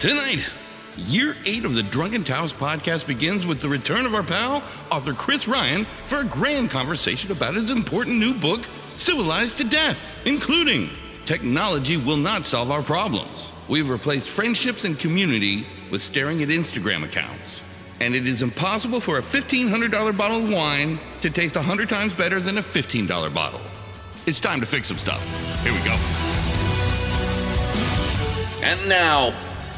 Tonight, year eight of the Drunken Taoist Podcast begins with the return of our pal, author Chris Ryan, for a grand conversation about his important new book, Civilized to Death, including Technology Will Not Solve Our Problems. We've replaced friendships and community with staring at Instagram accounts. And it is impossible for a $1,500 bottle of wine to taste 100 times better than a $15 bottle. It's time to fix some stuff. Here we go. And now,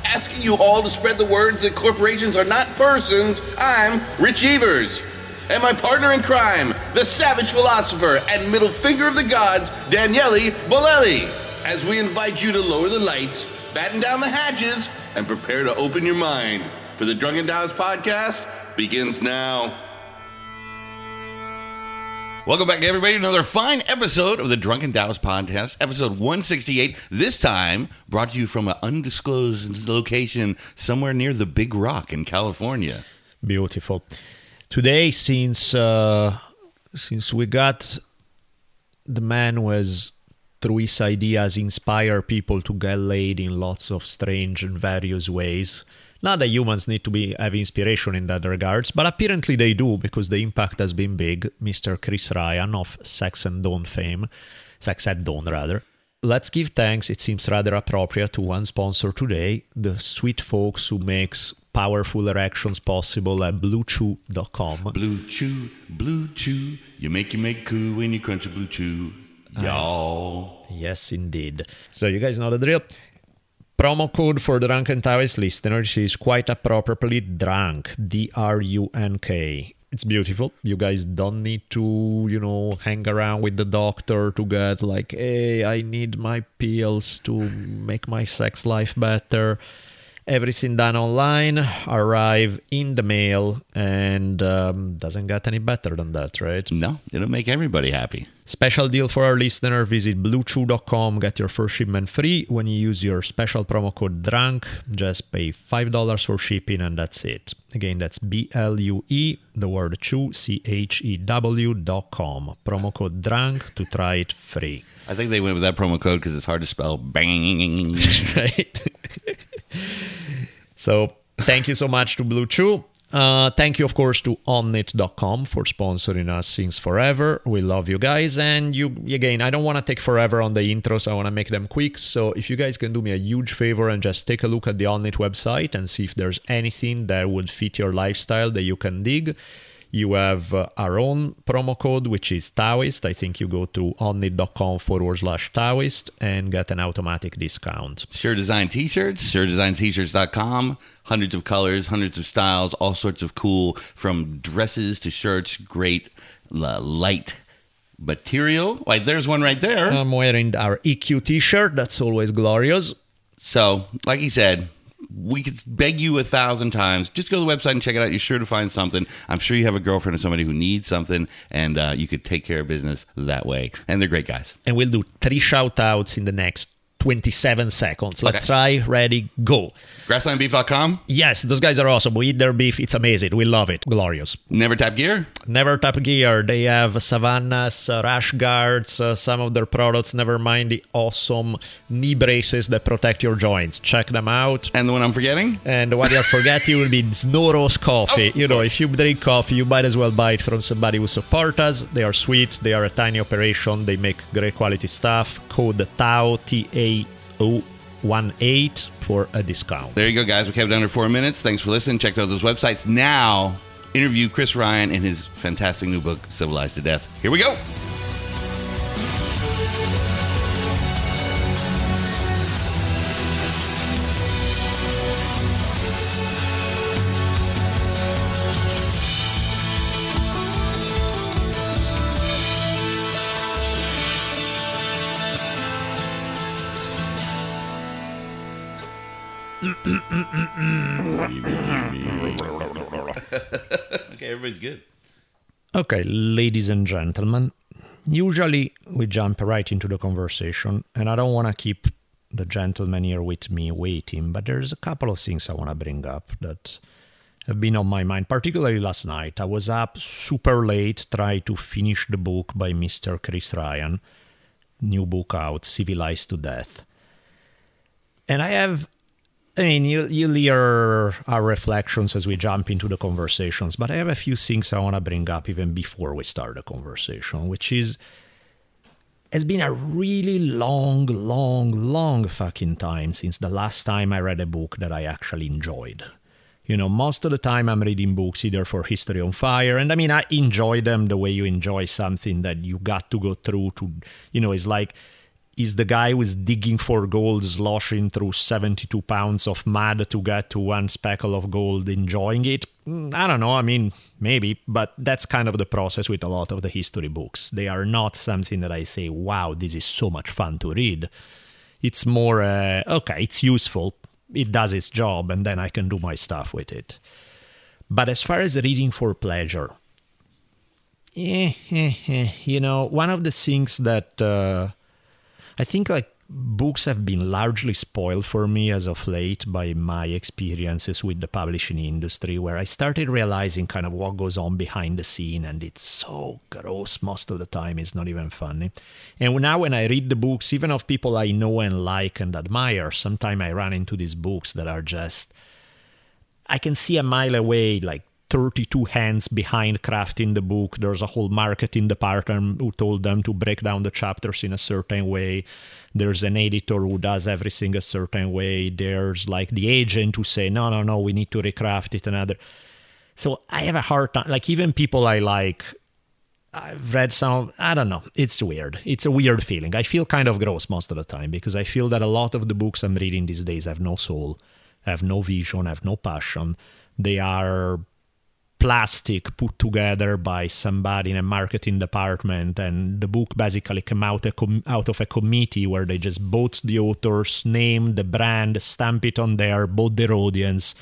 asking you all to spread the words that corporations are not persons, I'm Rich Evers. And my partner in crime, the savage philosopher and middle finger of the gods, Daniele Bolelli, as we invite you to lower the lights, batten down the hatches, and prepare to open your mind. For the Drunken Taoist podcast begins now. Welcome back, everybody, to another fine episode of the Drunken Taoist Podcast, episode 168. This time brought to you from an undisclosed location somewhere near the Big Rock in California. Beautiful. Today, since uh, since we got the man was through his ideas inspire people to get laid in lots of strange and various ways. Not that humans need to be have inspiration in that regards, but apparently they do because the impact has been big. Mr. Chris Ryan of Sex and Dawn fame, Sex at Dawn rather. Let's give thanks. It seems rather appropriate to one sponsor today, the sweet folks who makes powerful erections possible at BlueChew.com. Blue Chew, Blue Chew, you make you make coo when you crunch a Blue Chew. Y'all. Yes, indeed. So you guys know the drill. Promo code for Drunken Taoist listeners is quite appropriately drunk, D R U N K. It's beautiful. You guys don't need to, you know, hang around with the doctor to get like, hey, I need my pills to make my sex life better. Everything done online, arrive in the mail, and um, doesn't get any better than that, right? No, it'll make everybody happy. Special deal for our listener. Visit bluechew.com. Get your first shipment free when you use your special promo code DRUNK. Just pay $5 for shipping and that's it. Again, that's B L U E, the word chew, C H E W dot com. Promo code DRUNK to try it free. I think they went with that promo code because it's hard to spell. Bang. right? so thank you so much to Blue Chew. Uh, thank you, of course, to onnit.com for sponsoring us since forever. We love you guys. And you, again, I don't want to take forever on the intros. I want to make them quick. So if you guys can do me a huge favor and just take a look at the Onnit website and see if there's anything that would fit your lifestyle that you can dig. You have uh, our own promo code, which is Taoist. I think you go to onnit.com forward slash Taoist and get an automatic discount. Sure Design T-shirts, SureDesignT-shirts.com. Hundreds of colors, hundreds of styles, all sorts of cool, from dresses to shirts. Great uh, light material. Like there's one right there. I'm wearing our EQ t shirt. That's always glorious. So, like he said, we could beg you a thousand times. Just go to the website and check it out. You're sure to find something. I'm sure you have a girlfriend or somebody who needs something, and uh, you could take care of business that way. And they're great guys. And we'll do three shout outs in the next 27 seconds. Let's okay. try, ready, go. Grasslandbeef.com? Yes, those guys are awesome. We eat their beef. It's amazing. We love it. Glorious. Never Tap Gear? Never Tap Gear. They have savannas, uh, rash guards, uh, some of their products, never mind the awesome knee braces that protect your joints. Check them out. And the one I'm forgetting? And the one you're forgetting will be Snoros Coffee. Oh, you know, if you drink coffee, you might as well buy it from somebody who supports us. They are sweet. They are a tiny operation. They make great quality stuff. Code TAO, T-A 018 for a discount. There you go, guys. We kept it under four minutes. Thanks for listening. Check out those websites now. Interview Chris Ryan in his fantastic new book, Civilized to Death. Here we go. Okay, everybody's good. Okay, ladies and gentlemen, usually we jump right into the conversation, and I don't want to keep the gentleman here with me waiting, but there's a couple of things I want to bring up that have been on my mind, particularly last night. I was up super late trying to finish the book by Mr. Chris Ryan, new book out, Civilized to Death. And I have I mean, you, you'll hear our reflections as we jump into the conversations, but I have a few things I want to bring up even before we start the conversation, which is it's been a really long, long, long fucking time since the last time I read a book that I actually enjoyed. You know, most of the time I'm reading books either for History on Fire, and I mean, I enjoy them the way you enjoy something that you got to go through to, you know, it's like is the guy who's digging for gold sloshing through 72 pounds of mud to get to one speckle of gold enjoying it. Mm, i don't know i mean maybe but that's kind of the process with a lot of the history books. They are not something that i say wow this is so much fun to read. It's more uh, okay it's useful it does its job and then i can do my stuff with it. But as far as reading for pleasure eh, eh, eh, you know one of the things that uh, I think like books have been largely spoiled for me as of late by my experiences with the publishing industry where I started realizing kind of what goes on behind the scene and it's so gross most of the time it's not even funny. And now when I read the books even of people I know and like and admire, sometimes I run into these books that are just I can see a mile away like 32 hands behind crafting the book. There's a whole marketing department who told them to break down the chapters in a certain way. There's an editor who does everything a certain way. There's like the agent who say, no, no, no, we need to recraft it another. So I have a hard time. Like even people I like, I've read some. I don't know. It's weird. It's a weird feeling. I feel kind of gross most of the time because I feel that a lot of the books I'm reading these days have no soul, have no vision, have no passion. They are plastic put together by somebody in a marketing department and the book basically came out, com- out of a committee where they just bought the author's name the brand stamp it on there bought their audience.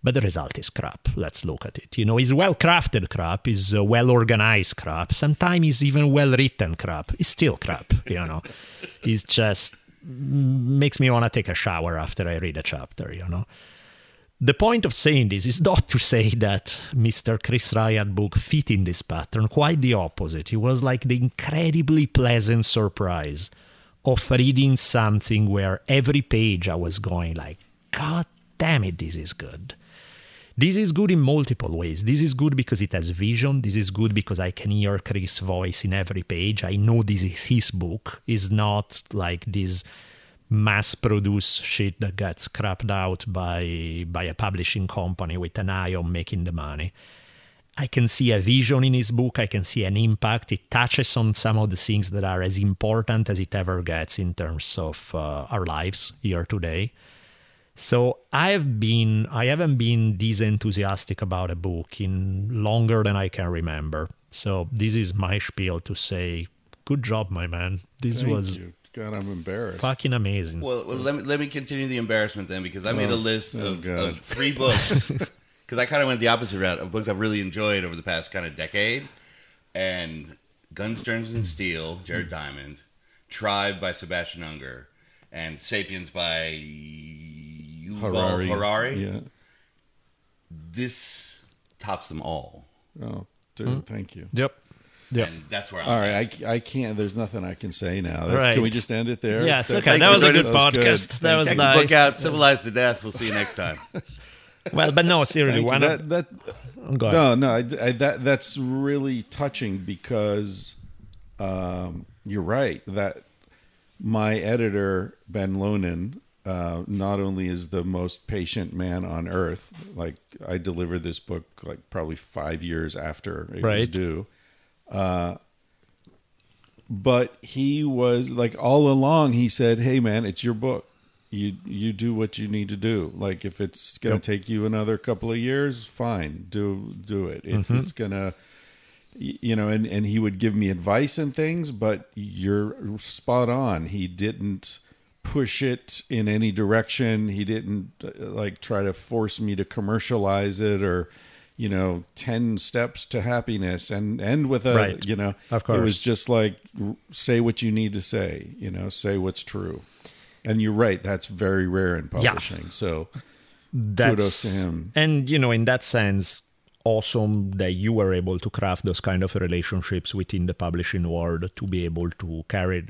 But the result is crap. Let's look at it. You know it's well crafted crap is uh, well organized crap. Sometimes it's even well written crap. It's still crap you know. It's just makes me want to take a shower after i read a chapter you know the point of saying this is not to say that Mr. Chris Ryan book fit in this pattern, quite the opposite. It was like the incredibly pleasant surprise of reading something where every page I was going like, God damn it, this is good. This is good in multiple ways. This is good because it has vision. This is good because I can hear Chris' voice in every page. I know this is his book. It's not like this mass produce shit that gets crapped out by by a publishing company with an eye on making the money. I can see a vision in his book, I can see an impact. It touches on some of the things that are as important as it ever gets in terms of uh, our lives here today. So I've been I haven't been this enthusiastic about a book in longer than I can remember. So this is my spiel to say good job, my man. This Thank was you. God, I'm embarrassed. fucking amazing. Well, well, let me let me continue the embarrassment then, because I made a oh, list oh, of, God. of three books. Because I kind of went the opposite route of books I've really enjoyed over the past kind of decade, and Guns, Germs, and Steel, Jared mm-hmm. Diamond, Tribe by Sebastian Junger, and Sapiens by Yuval Harari. Harari. Yeah. This tops them all, Oh, dude, mm-hmm. thank you. Yep. Yep. and that's where I'm. All at. right, I, I can't. There's nothing I can say now. That's, Right. Can we just end it there? Yes, That- okay. Thanks That was a good us. That was good. podcast. That was Check nice. book out, Civilized to Death. We'll see you next time. Well, but no, seriously, Thank you. one that, that, go no, no, I, I, that that's really touching because um, you're right that my editor Ben Lonan uh, not only is the most patient man on earth, like I delivered this book like probably five years after it was due, uh, but he was like all along. He said, "Hey, man, it's your book." You you do what you need to do. Like if it's gonna Yep. take you another couple of years, fine, do do it. If Mm-hmm. it's gonna, you know, and and he would give me advice and things, but you're spot on. He didn't push it in any direction. He didn't uh, like try to force me to commercialize it or you know 10 steps to happiness and end with a Right. you know Of it was just like say what you need to say you know say what's true and you're right that's very rare in publishing so That's, Kudos to him. And you know, in that sense, awesome that you were able to craft those kind of relationships within the publishing world to be able to carry it.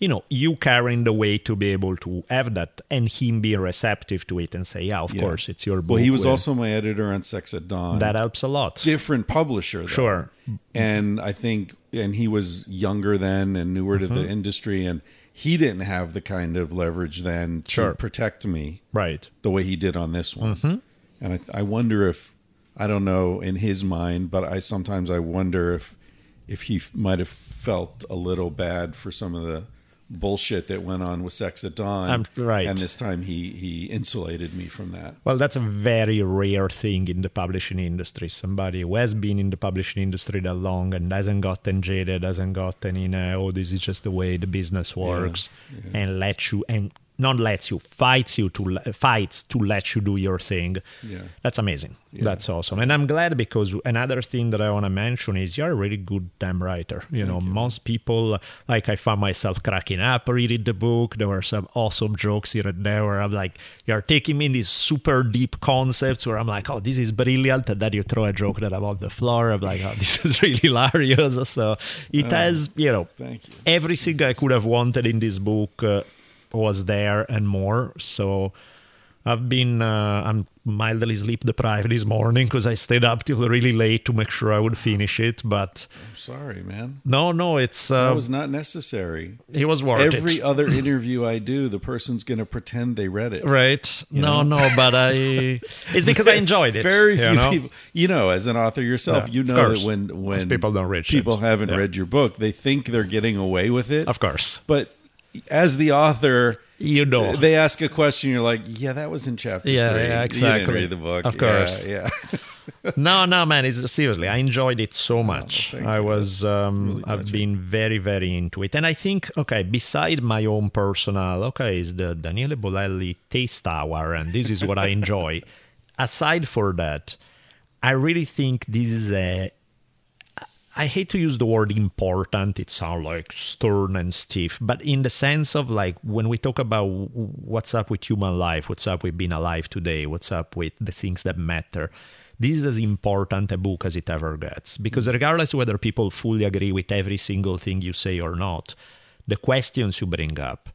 You know, you carrying the weight to be able to have that, and him being receptive to it and say, "Yeah, of Yeah. course, it's your book." well he was also my editor on sex at dawn that helps a lot. different publisher though. Sure. and i think and he was younger then and newer to Mm-hmm. the industry and he didn't have the kind of leverage then to Sure. protect me Right. the way he did on this one Mm-hmm. and I, I wonder if i don't know in his mind but i sometimes i wonder if if he f- might have felt a little bad for some of the bullshit that went on with sex at dawn Um, right. and this time he he insulated me from that Well, that's a very rare thing in the publishing industry. Somebody who has been in the publishing industry that long and hasn't gotten jaded, hasn't gotten in, a, oh, this is just the way the business works, and let you, and not lets you, fights you to, fights to let you do your thing. Yeah. That's amazing. That's awesome. And I'm glad because another thing that I want to mention is you're a really good damn writer. You know, most people, like I found myself cracking up reading the book. There were some awesome jokes here and there where I'm like, you're taking me in these super deep concepts where I'm like, oh, this is brilliant. And then you throw a joke that I'm on the floor. I'm like, oh, this is really hilarious. So it has, you know, thank you. everything I could have wanted in this book uh, was there and more. So I've been uh, I'm mildly sleep deprived this morning because I stayed up till really late to make sure I would finish it. But i'm sorry man no, no, it's that uh, was not necessary it was worth Every it. other interview I do, the person's going to pretend they read it. Right? No, no, but I. It's because I enjoyed it. Very you few know? people, you know, as an author yourself, Yeah, you know that when when people don't read people shit. haven't Yeah. read your book, they think they're getting away with it. Of course, But as the author, you know. they ask a question, you're like, "Yeah, that was in chapter Yeah, three. yeah, You exactly. read the book, Of Yeah, course. Yeah, no, no, man. It's seriously. I enjoyed it so much. thank I was. Um, really I've been very, very into it, and I think okay. Beside my own personal, okay, is the Daniele Bolelli taste hour, and this is what I enjoy. Aside for that, I really think this is a. I hate to use the word important. It sounds like stern and stiff, but in the sense of like when we talk about what's up with human life, what's up with being alive today, what's up with the things that matter, this is as important a book as it ever gets. Because mm. regardless whether people fully agree with every single thing you say or not, the questions you bring up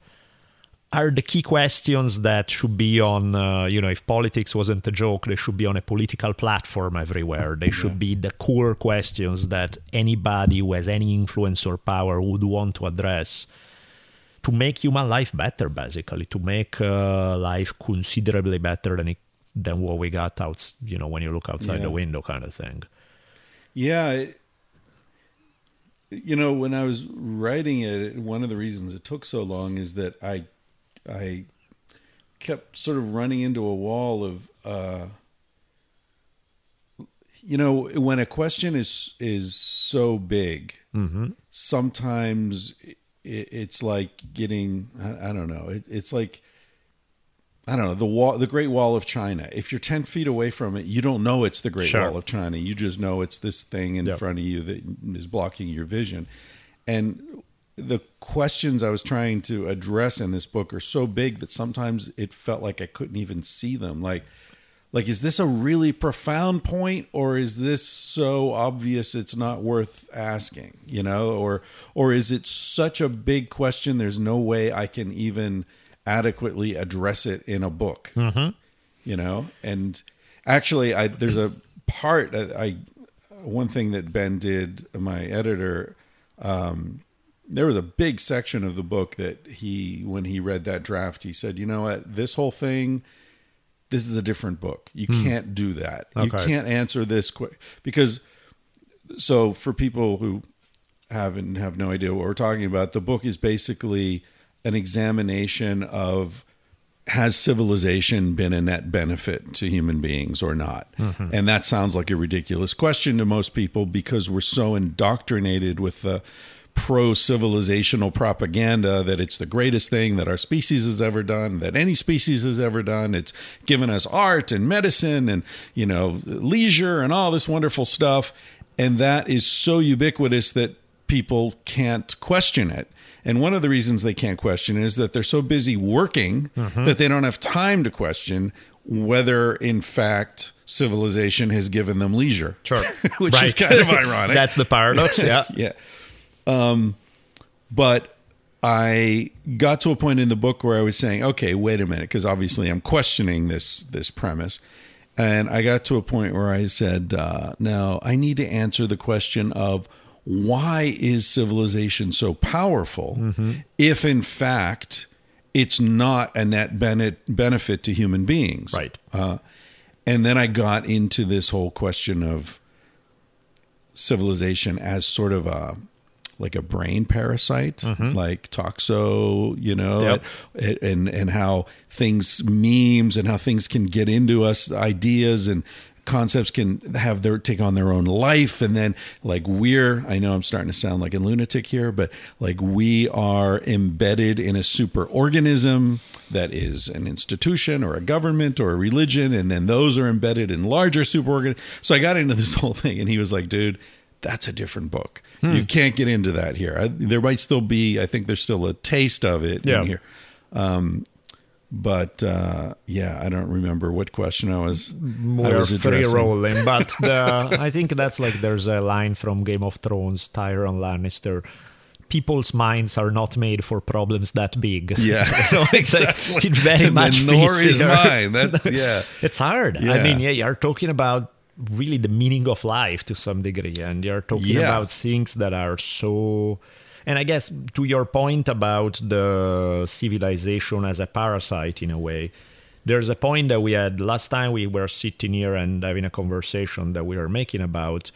are the key questions that should be on uh, you know if politics wasn't a joke they should be on a political platform everywhere they should be the core questions that anybody who has any influence or power would want to address to make human life better basically to make uh, life considerably better than it than what we got out you know when you look outside Yeah. the window kind of thing yeah. it- you know, when I was writing it, one of the reasons it took so long is that I, I kept sort of running into a wall of, uh, you know, when a question is is so big, sometimes it, it's like getting I, I don't know. It, it's like I don't know the wall, the Great Wall of China. If you're ten feet away from it, you don't know it's the Great Sure. Wall of China. You just know it's this thing in Yep. front of you that is blocking your vision. And the questions I was trying to address in this book are so big that sometimes it felt like I couldn't even see them. Like, like is this a really profound point, or is this so obvious it's not worth asking? You know, or or is it such a big question? There's no way I can even adequately address it in a book you know and actually i there's a part I, I one thing that ben did my editor um there was a big section of the book that he when he read that draft he said you know what? This whole thing this is a different book. You hmm. can't do that. You can't answer this quick because so for people who haven't have no idea what we're talking about the book is basically an examination of has civilization been a net benefit to human beings or not? Mm-hmm. And that sounds like a ridiculous question to most people because we're so indoctrinated with the pro civilizational propaganda that it's the greatest thing that our species has ever done, that any species has ever done. It's given us art and medicine and, you know, leisure and all this wonderful stuff. And that is so ubiquitous that people can't question it. And one of the reasons they can't question it is that they're so busy working mm-hmm. that they don't have time to question whether, in fact, civilization has given them leisure. Sure. Which is kind of ironic. That's the paradox. Yeah. yeah. Um, but I got to a point in the book where I was saying, okay, wait a minute, because obviously I'm questioning this this premise. And I got to a point where I said, uh, now I need to answer the question of why is civilization so powerful Mm-hmm. if, in fact, it's not a net bene- benefit to human beings? Right. Uh, and then I got into this whole question of civilization as sort of a like a brain parasite, mm-hmm. like toxo, you know, Yep. and, and and how things memes and how things can get into us, ideas and concepts can have their take on their own life and then like we're i know i'm starting to sound like a lunatic here but like we are embedded in a super organism that is an institution or a government or a religion and then those are embedded in larger super organ so i got into this whole thing and he was like dude that's a different book you can't get into that here I, there might still be i think there's still a taste of it Yeah. in here um, but uh, yeah, I don't remember what question I was. I We're was free rolling, but the, I think that's like there's a line from Game of Thrones, Tyrion Lannister. People's minds are not made for problems that big. Yeah, You know, it's like- exactly. it very And much nor is here. mine. That's yeah. It's hard. I mean, yeah, you're talking about really the meaning of life to some degree, and you're talking Yeah. about things that are so. And I guess to your point about the civilization as a parasite, in a way, there's a point that we had last time we were sitting here and having a conversation that we were making about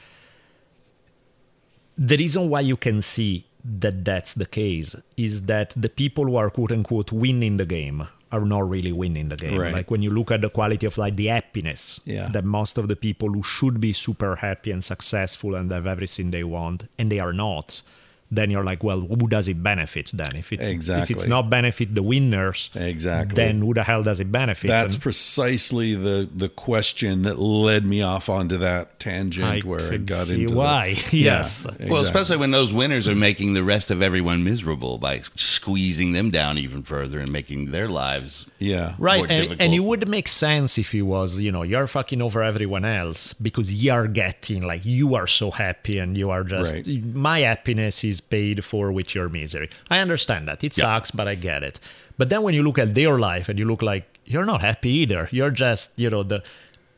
the reason why you can see that that's the case is that the people who are quote unquote winning the game are not really winning the game. Right. Like when you look at the quality of like the happiness Yeah. that most of the people who should be super happy and successful and have everything they want and they are not, then you're like, well, who does it benefit then? If it's if it's not benefit the winners, Exactly. then who the hell does it benefit? That's And precisely the the question that led me off onto that tangent I where I could got see into the- why. Yeah, Yes. Well, Well, especially when those winners are making the rest of everyone miserable by squeezing them down even further and making their lives yeah, Right, more and, difficult. and it would make sense if it was, you know, you're fucking over everyone else because you're getting like you are so happy and you are just Right. my happiness is paid for with your misery. I understand that it Yeah. sucks, but I get it. But then when you look at their life and you look like you're not happy either, you're just, you know, the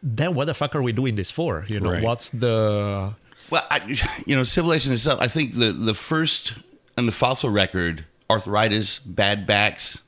then what the fuck are we doing this for? You know, Right. what's the Well, I, you know, civilization itself. I think the the first and the fossil record, arthritis, bad backs,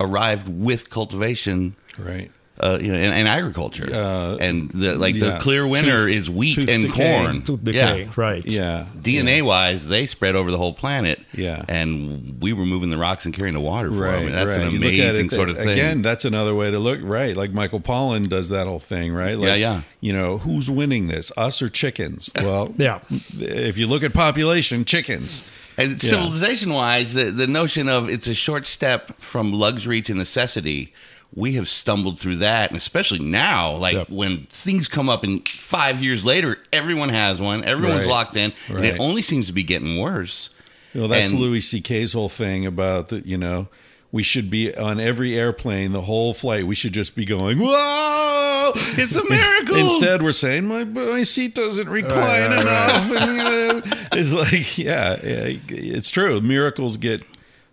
arrived with cultivation. right. Uh, you know, and, and agriculture, Uh, and the like the clear winner Tooth- is wheat tooth and decay. corn. tooth decay, Yeah. right? Yeah, DNA wise, they spread over the whole planet. Yeah. and we were moving the rocks and carrying the water for Right, them. And that's right. an You look at amazing it, sort of thing. Again, that's another way to look. Right, like Michael Pollan does that whole thing. Right. Like, Yeah, yeah. You know, who's winning this, us or chickens? Well, Yeah. If you look at population, chickens. And Yeah. civilization wise, the, the notion of it's a short step from luxury to necessity, we have stumbled through that. And especially now, like Yep. when things come up and five years later, everyone has one, everyone's Right. locked in, and it only seems to be getting worse. Well, that's And- Louis C.K.'s whole thing about the, you know, we should be on every airplane, the whole flight. We should just be going, whoa! It's a miracle. Instead, we're saying my my seat doesn't recline enough. And, uh, it's like, yeah, yeah, it's true. Miracles get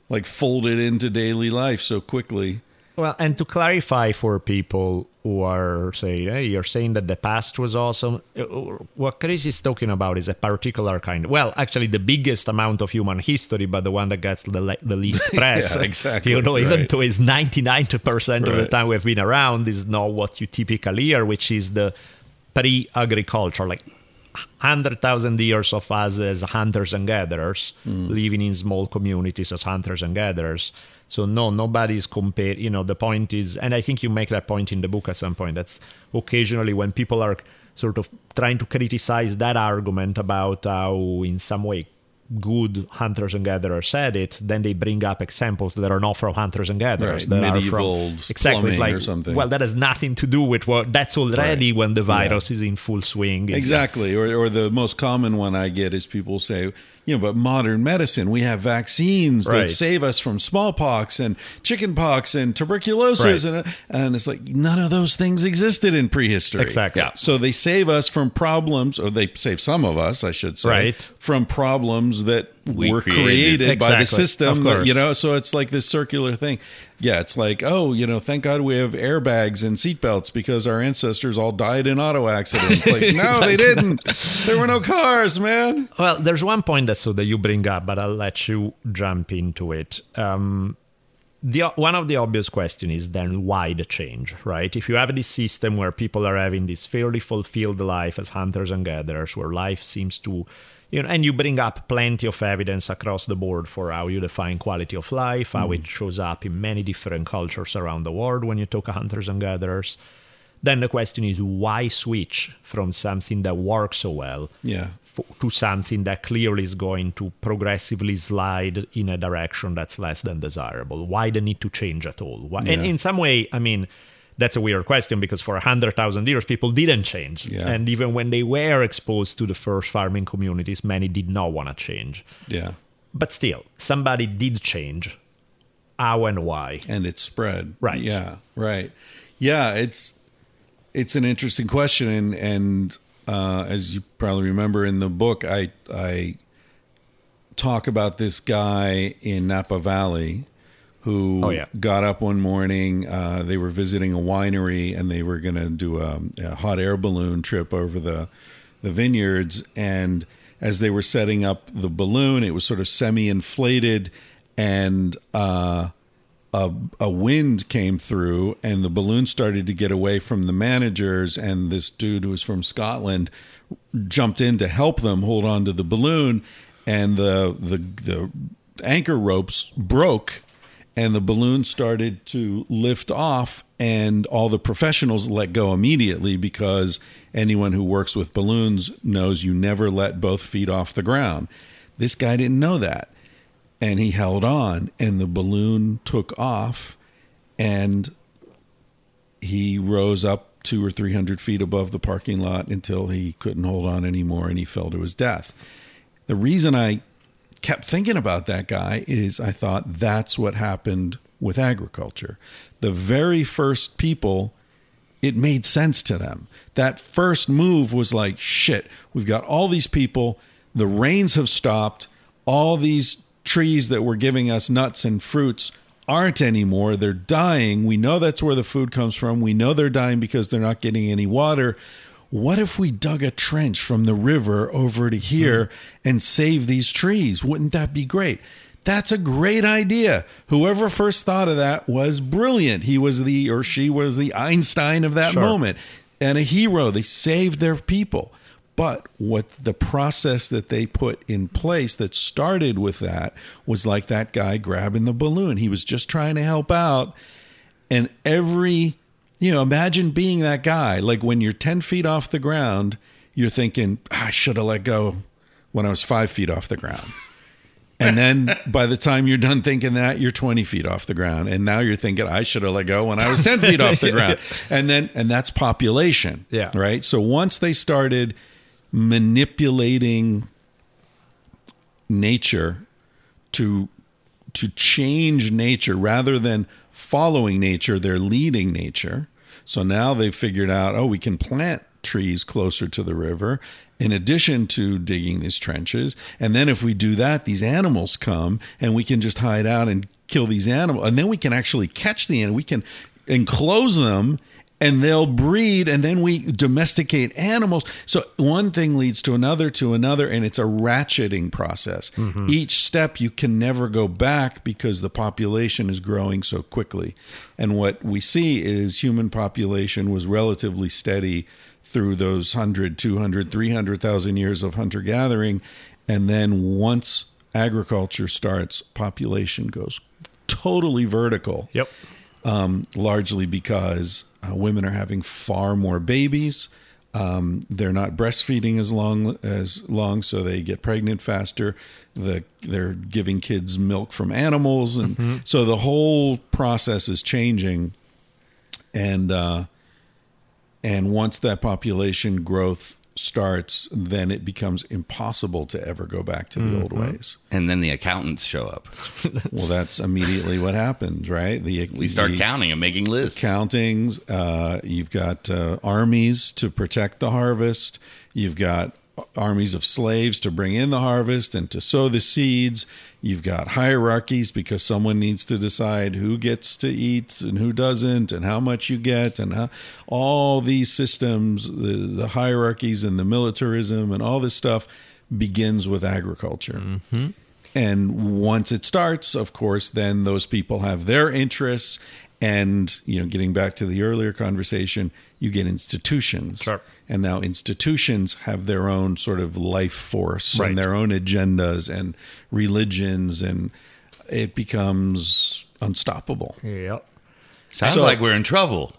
like folded into daily life so quickly. Well, and to clarify for people who are saying, hey, you're saying that the past was awesome. uh, What Chris is talking about is a particular kind. Well, actually, the biggest amount of human history, but the one that gets the, le- the least press. Yeah, exactly, You know, even right. though it's 99% of the time we've been around, is not what you typically hear, which is the pre agriculture, like 100,000 years of us as hunters and gatherers, hmm. living in small communities as hunters and gatherers. So, no, nobody's compared. You know, the point is, and I think you make that point in the book at some point, that's occasionally when people are sort of trying to criticize that argument about how, in some way, good hunters and gatherers said it, then they bring up examples that are not from hunters and gatherers. Right, that are medieval from, exactly like or something. Well, that has nothing to do with what that's already Right. when the Yeah. virus is in full swing. Uh, exactly. Or, or the most common one I get is people say, you know, but modern medicine, we have vaccines Right. that save us from smallpox and chickenpox and tuberculosis. Right. And, and it's like none of those things existed in prehistory. Exactly. Yeah. So they save us from problems, or they save some of us, I should say, Right. from problems that We were created. created, by the system. You know, so it's like this circular thing. Yeah, it's like, oh, you know, thank God we have airbags and seatbelts because our ancestors all died in auto accidents. Like, no, they didn't. There were no cars, man. Well, there's one point that so that you bring up, but I'll let you jump into it. Um, the one of the obvious question is then why the change, right? If you have this system where people are having this fairly fulfilled life as hunters and gatherers, where life seems to, you know, and you bring up plenty of evidence across the board for how you define quality of life, how it mm. shows up in many different cultures around the world when you talk hunters and gatherers. Then the question is why switch from something that works so well Yeah. f- to something that clearly is going to progressively slide in a direction that's less than desirable. Why the need to change at all? Why, And in some way, I mean, that's a weird question because for a hundred thousand years, people didn't change, Yeah. and even when they were exposed to the first farming communities, many did not want to change. Yeah. But still, somebody did change. How and why? and it spread. Right. Yeah. Right. Yeah. It's it's an interesting question, and and uh, as you probably remember in the book, I I talk about this guy in Napa Valley who Oh, yeah. got up one morning. Uh, they were visiting a winery, and they were going to do a, a hot air balloon trip over the the vineyards. And as they were setting up the balloon, it was sort of semi inflated, and uh, a, a wind came through and the balloon started to get away from the managers and this dude who was from Scotland jumped in to help them hold on to the balloon and the the the anchor ropes broke and the balloon started to lift off and all the professionals let go immediately because anyone who works with balloons knows you never let both feet off the ground. This guy didn't know that and he held on and the balloon took off and he rose up two or three hundred feet above the parking lot until he couldn't hold on anymore and he fell to his death. The reason i kept thinking about that guy is i thought that's what happened with agriculture the very first people it made sense to them. That first move was like, shit, we've got all these people, the rains have stopped, all these trees that were giving us nuts and fruits aren't anymore. They're dying. We know that's where the food comes from. We know they're dying because they're not getting any water. What if we dug a trench from the river over to here mm-hmm. and save these trees? Wouldn't that be great? That's a great idea. Whoever first thought of that was brilliant. He was the, or she was the Einstein of that Sure. moment and a hero. They saved their people. But what the process that they put in place that started with that was like that guy grabbing the balloon. He was just trying to help out. And every, you know, imagine being that guy. Like when you're 10 feet off the ground, you're thinking, "Ah, I should have let go when I was five feet off the ground. And then by the time you're done thinking that, you're 20 feet off the ground. And now you're thinking, I should have let go when I was 10 feet off the ground. And then, and that's population. Yeah. Right. So once they started manipulating nature to to change nature rather than following nature they're leading nature so now they've figured out oh we can plant trees closer to the river in addition to digging these trenches. And then if we do that these animals come and we can just hide out and kill these animals. And then we can actually catch the animal we can enclose them and they'll breed and then we domesticate animals. So one thing leads to another to another and it's a ratcheting process. Each step you can never go back because the population is growing so quickly. And what we see is human population was relatively steady through those 100 200 300,000 years of hunter gathering. And then once agriculture starts population goes totally vertical. Yep. um, largely because uh, women are having far more babies. Um, they're not breastfeeding as long as long, so they get pregnant faster. The they're giving kids milk from animals, and so the whole process is changing. And uh, and once that population growth starts, then it becomes impossible to ever go back to the old ways. And then the accountants show up. Well, that's immediately what happens, right? The We start the counting and making lists. countings. Uh, you've got uh, armies to protect the harvest. You've got armies of slaves to bring in the harvest and to sow the seeds. You've got hierarchies because someone needs to decide who gets to eat and who doesn't, and how much you get, and how all these systems, the, the hierarchies and the militarism and all this stuff begins with agriculture. Mm-hmm. And once it starts, of course, then those people have their interests. And, you know, getting back to the earlier conversation, you get institutions. Sure. And now institutions have their own sort of life force Right. and their own agendas and religions, and it becomes unstoppable. Yep. Sounds So- like we're in trouble.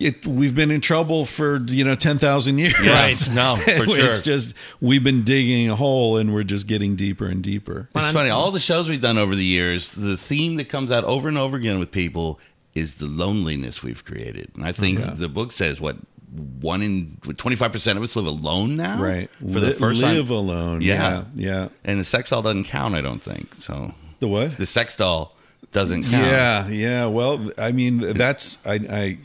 It, we've been in trouble for you know ten thousand years. Yes. No, for sure. It's just we've been digging a hole and we're just getting deeper and deeper. It's funny. All the shows we've done over the years, the theme that comes out over and over again with people is the loneliness we've created. And I think Yeah. the book says what one in twenty five percent of us live alone now, Right. For the first live time. alone. Yeah. Yeah. Yeah. And the sex doll doesn't count. I don't think so. The what? The sex doll doesn't count. Yeah, yeah. Well, I mean, that's I, I.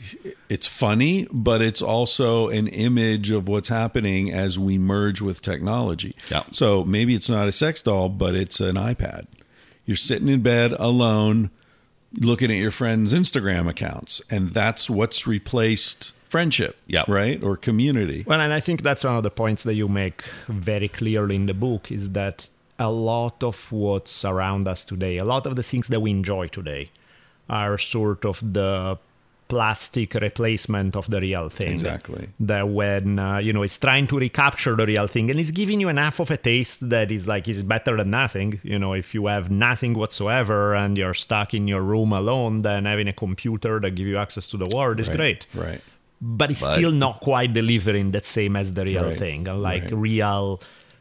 It's funny, but it's also an image of what's happening as we merge with technology. Yeah. So maybe it's not a sex doll, but it's an iPad. You're sitting in bed alone, looking at your friends' Instagram accounts, and that's what's replaced friendship. Yeah. Right. Or community. Well, and I think that's one of the points that you make very clearly in the book is that a lot of what's around us today, a lot of the things that we enjoy today, are sort of the plastic replacement of the real thing. Exactly. That when uh, you know it's trying to recapture the real thing and it's giving you enough of a taste that is like is better than nothing. You know, if you have nothing whatsoever and you're stuck in your room alone, then having a computer that give you access to the world is Right. great Right. But it's But- still not quite delivering that same as the real Right, thing like right. real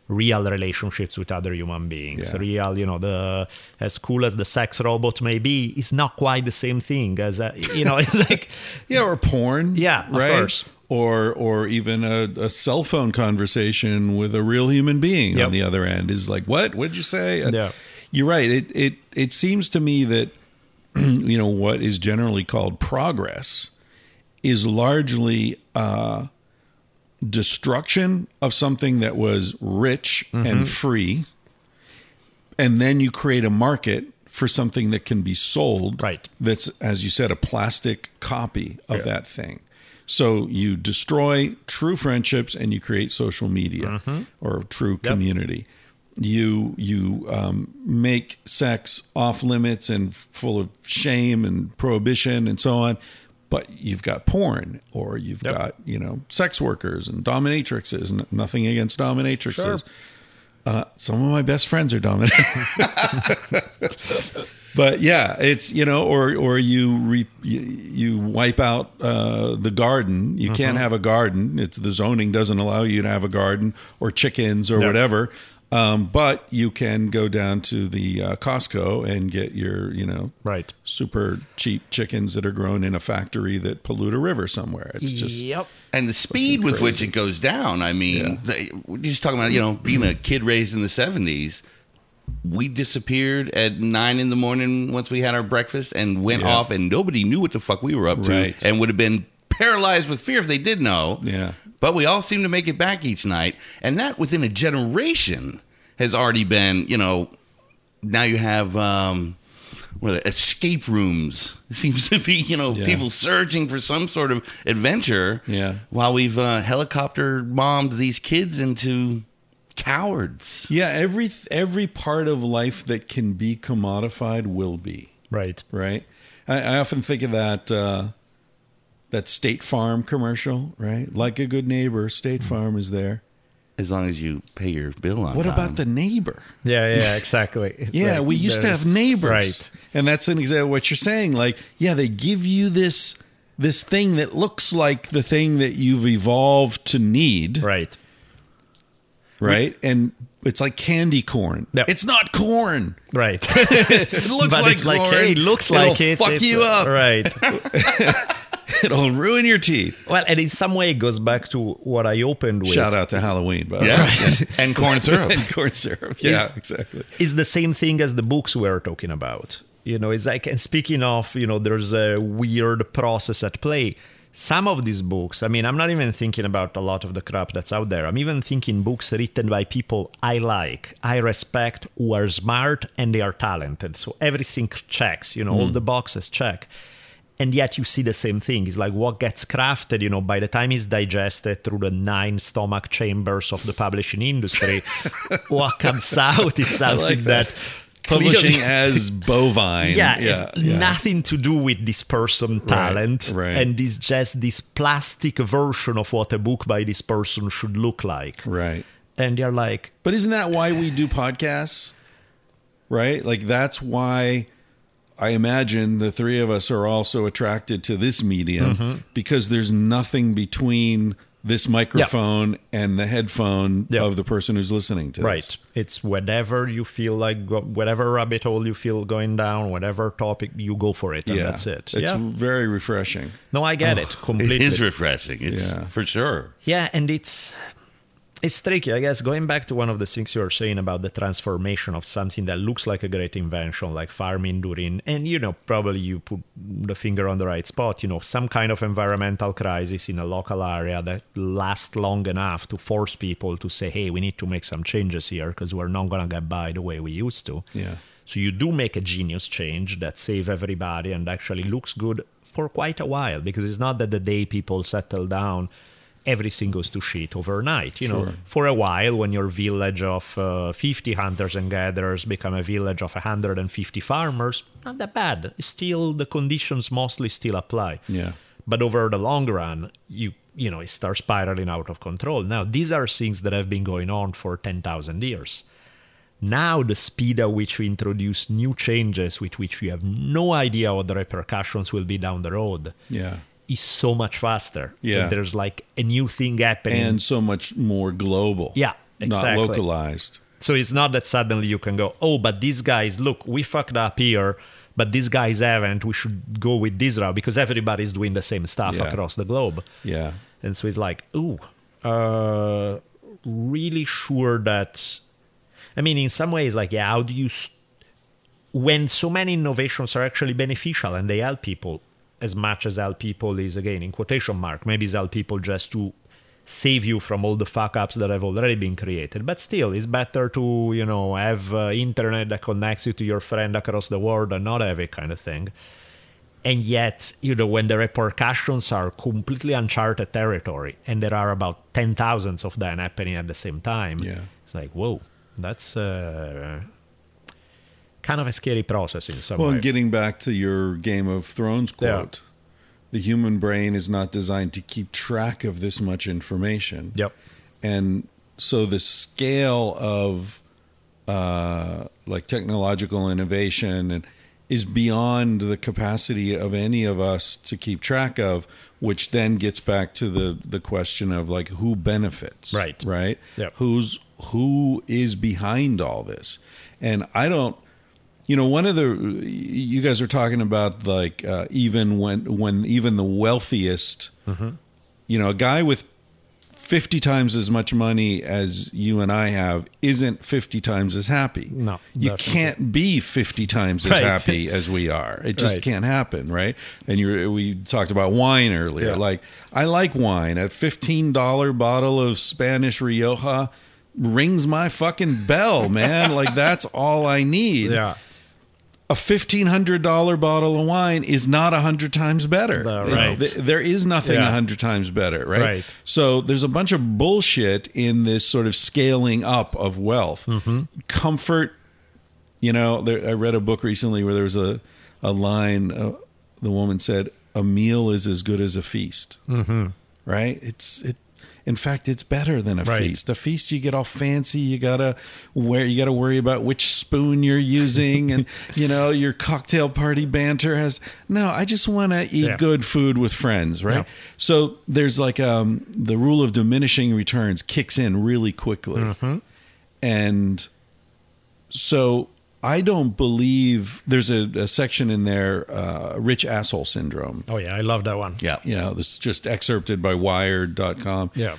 real relationships with other human beings Yeah. real you know the as cool as the sex robot may be it's not quite the same thing as a, you know it's like Yeah, or porn. Yeah, of right. course. Or or even a, a cell phone conversation with a real human being Yep. on the other end is like, what? What did you say? Uh, Yeah. You're right. It it it seems to me that you know what is generally called progress is largely uh, destruction of something that was rich Mm-hmm. and free, and then you create a market for something that can be sold Right. that's as you said a plastic copy of that thing so you destroy true friendships and you create social media Mm-hmm. or true community you you um, make sex off limits and full of shame and prohibition and so on but you've got porn or you've Yep. got you know sex workers and dominatrixes N- nothing against dominatrixes Sure. uh, some of my best friends are dominatrixes but yeah, it's you know, or or you re, you, you wipe out uh, the garden. You can't have a garden. It's the zoning doesn't allow you to have a garden or chickens or No. whatever. Um, but you can go down to the uh, Costco and get your you know right super cheap chickens that are grown in a factory that pollute a river somewhere. It's just yep And the speed with which it goes down. I mean, Yeah. they, we're just talking about, you know, being a kid raised in the 70s. We disappeared at nine in the morning once we had our breakfast and went Yeah. off, and nobody knew what the fuck we were up to Right. and would have been paralyzed with fear if they did know. Yeah. But we all seem to make it back each night. And that within a generation has already been, you know, now you have um, what are they, escape rooms. It seems to be, you know, Yeah. people searching for some sort of adventure. Yeah. While we've uh, helicopter bombed these kids into cowards. yeah. Every every part of life that can be commodified will be. right right? I, I often think of that uh, that State Farm commercial, right? Like a good neighbor, State mm-hmm. Farm is there. As long as you pay your bill on it. What time. about the neighbor? yeah yeah exactly It's yeah, like we used to have neighbors, right And that's an example of what you're saying. Like, yeah, they give you this this thing that looks like the thing that you've evolved to need, Right. right? And it's like candy corn. Yep. It's not corn. Right. It looks but like it's like, corn. hey, it looks It'll like it. Fuck it's, you up. Right. It'll ruin your teeth. well, and in some way, it goes back to what I opened with. Shout out to Halloween, by the Yeah. way. and corn syrup. and corn syrup. Yeah, exactly. It's the same thing as the books we were talking about. You know, it's like, and speaking of, you know, there's a weird process at play. Some of these books, I mean, I'm not even thinking about a lot of the crap that's out there. I'm even thinking books written by people I like, I respect, who are smart and they are talented. So everything checks, you know, all hmm. the boxes check. And yet you see the same thing. It's like what gets crafted, you know, by the time it's digested through the nine stomach chambers of the publishing industry, what comes out is something like that. that Publishing as bovine. yeah, yeah, yeah. nothing to do with this person talent right. and it's just this plastic version of what a book by this person should look like Right. and you're like But isn't that why we do podcasts? Right? Like that's why I imagine the three of us are also attracted to this medium Mm-hmm. because there's nothing between this microphone and the headphone Yeah. of the person who's listening to this. right it's whatever you feel like whatever rabbit hole you feel going down whatever topic you go for it and Yeah. that's it It's yeah very refreshing. no i get it It completely it is refreshing. It's Yeah. for sure. Yeah, and it's it's tricky, I guess. Going back to one of the things you were saying about the transformation of something that looks like a great invention, like farming during, and you know, probably you put the finger on the right spot. You know, some kind of environmental crisis in a local area that lasts long enough to force people to say, "Hey, we need to make some changes here because we're not gonna get by the way we used to." Yeah. So you do make a genius change that save everybody and actually looks good for quite a while because it's not that the day people settle down, everything goes to shit overnight. You know, for a while when your village of uh, 50 hunters and gatherers become a village of 150 farmers, not that bad. Still, the conditions mostly still apply. Yeah. But over the long run, you you know, it starts spiraling out of control. Now, these are things that have been going on for 10,000 years. Now, the speed at which we introduce new changes with which we have no idea what the repercussions will be down the road Yeah. Is so much faster. Yeah. That There's like a new thing happening. And so much more global. Yeah, Exactly. Not localized. So it's not that suddenly you can go, oh, but these guys, look, we fucked up here, but these guys haven't. We should go with this route because everybody's doing the same stuff Yeah. across the globe. Yeah. And so it's like, ooh, uh, really sure that. I mean, in some ways, like, yeah, how do you. St- when so many innovations are actually beneficial and they help people, as much as help people is, again, in quotation mark, maybe it's help people just to save you from all the fuck ups that have already been created. But still, it's better to, you know, have uh, internet that connects you to your friend across the world and not have it kind of thing and yet you know when the repercussions are completely uncharted territory and there are about 10 thousands of them happening at the same time Yeah. it's like whoa that's uh, kind of a scary process in some Well, way and getting back to your Game of Thrones Yeah. quote, the human brain is not designed to keep track of this much information. yep And so the scale of uh, like technological innovation and is beyond the capacity of any of us to keep track of, which then gets back to the the question of like who benefits, Right. Right. Yep. Who's who is behind all this? And I don't you know one of the you guys are talking about like uh, even when when even the wealthiest Mm-hmm. you know a guy with 50 times as much money as you and I have isn't 50 times as happy. No, you definitely. can't be 50 times as Right. happy as we are. It just Right. can't happen, right? And you we talked about wine earlier. Yeah. Like I like wine. A $15 bottle of Spanish Rioja rings my fucking bell, man. like that's all I need yeah a fifteen hundred dollar bottle of wine is not a hundred times better. It- right. th- there is nothing a Yeah. hundred times better, right? Right. So there's a bunch of bullshit in this sort of scaling up of wealth, Mm-hmm. comfort. You know, there, I read a book recently where there was a a line. Uh, the woman said, "A meal is as good as a feast." Mm-hmm. Right? It's it. In fact, it's better than a Right. feast. A feast, you get all fancy. You gotta wear. You gotta worry about which spoon you're using, and you know your cocktail party banter has. No, I just want to eat Yeah. good food with friends, right? Yeah. So there's like um, the rule of diminishing returns kicks in really quickly, Mm-hmm. and so I don't believe there's a, a section in there, uh, rich asshole syndrome. Oh yeah, I love that one. Yeah. You know, this is just excerpted by Wired.com. Yeah.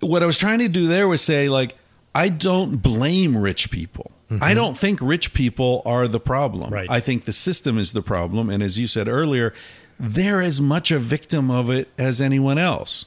What I was trying to do there was say, like, I don't blame rich people. I don't think rich people are the problem. Right. I think the system is the problem. And as you said earlier, they're as much a victim of it as anyone else.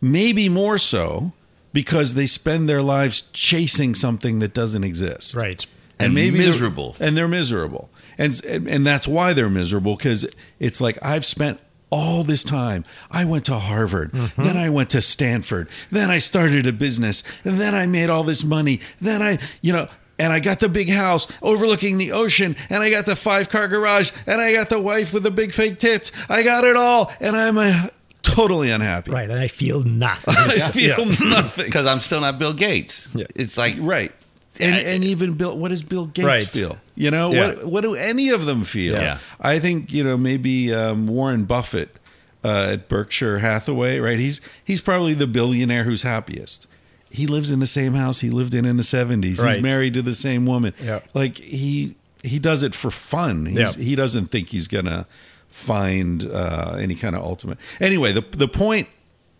Maybe more so because they spend their lives chasing something that doesn't exist. Right. And they're- miserable. and they're miserable and and, and that's why they're miserable because it's like i've spent all this time i went to harvard Mm-hmm. then i went to stanford then i started a business and then i made all this money then i you know and I got the big house overlooking the ocean, and I got the five car garage, and I got the wife with the big fake tits. I got it all, and I'm uh, totally unhappy. Right, and I feel nothing. I feel nothing. Because I'm still not Bill Gates. Yeah. It's like Right. And and even Bill, what does Bill Gates Right. feel? You know, Yeah. what what do any of them feel? Yeah. I think you know maybe um, Warren Buffett uh, at Berkshire Hathaway, right? He's he's probably the billionaire who's happiest. He lives in the same house he lived in in the seventies. Right. He's married to the same woman. Yeah. Like he he does it for fun. He's, Yeah. He doesn't think he's gonna find uh, any kind of ultimate. Anyway, the the point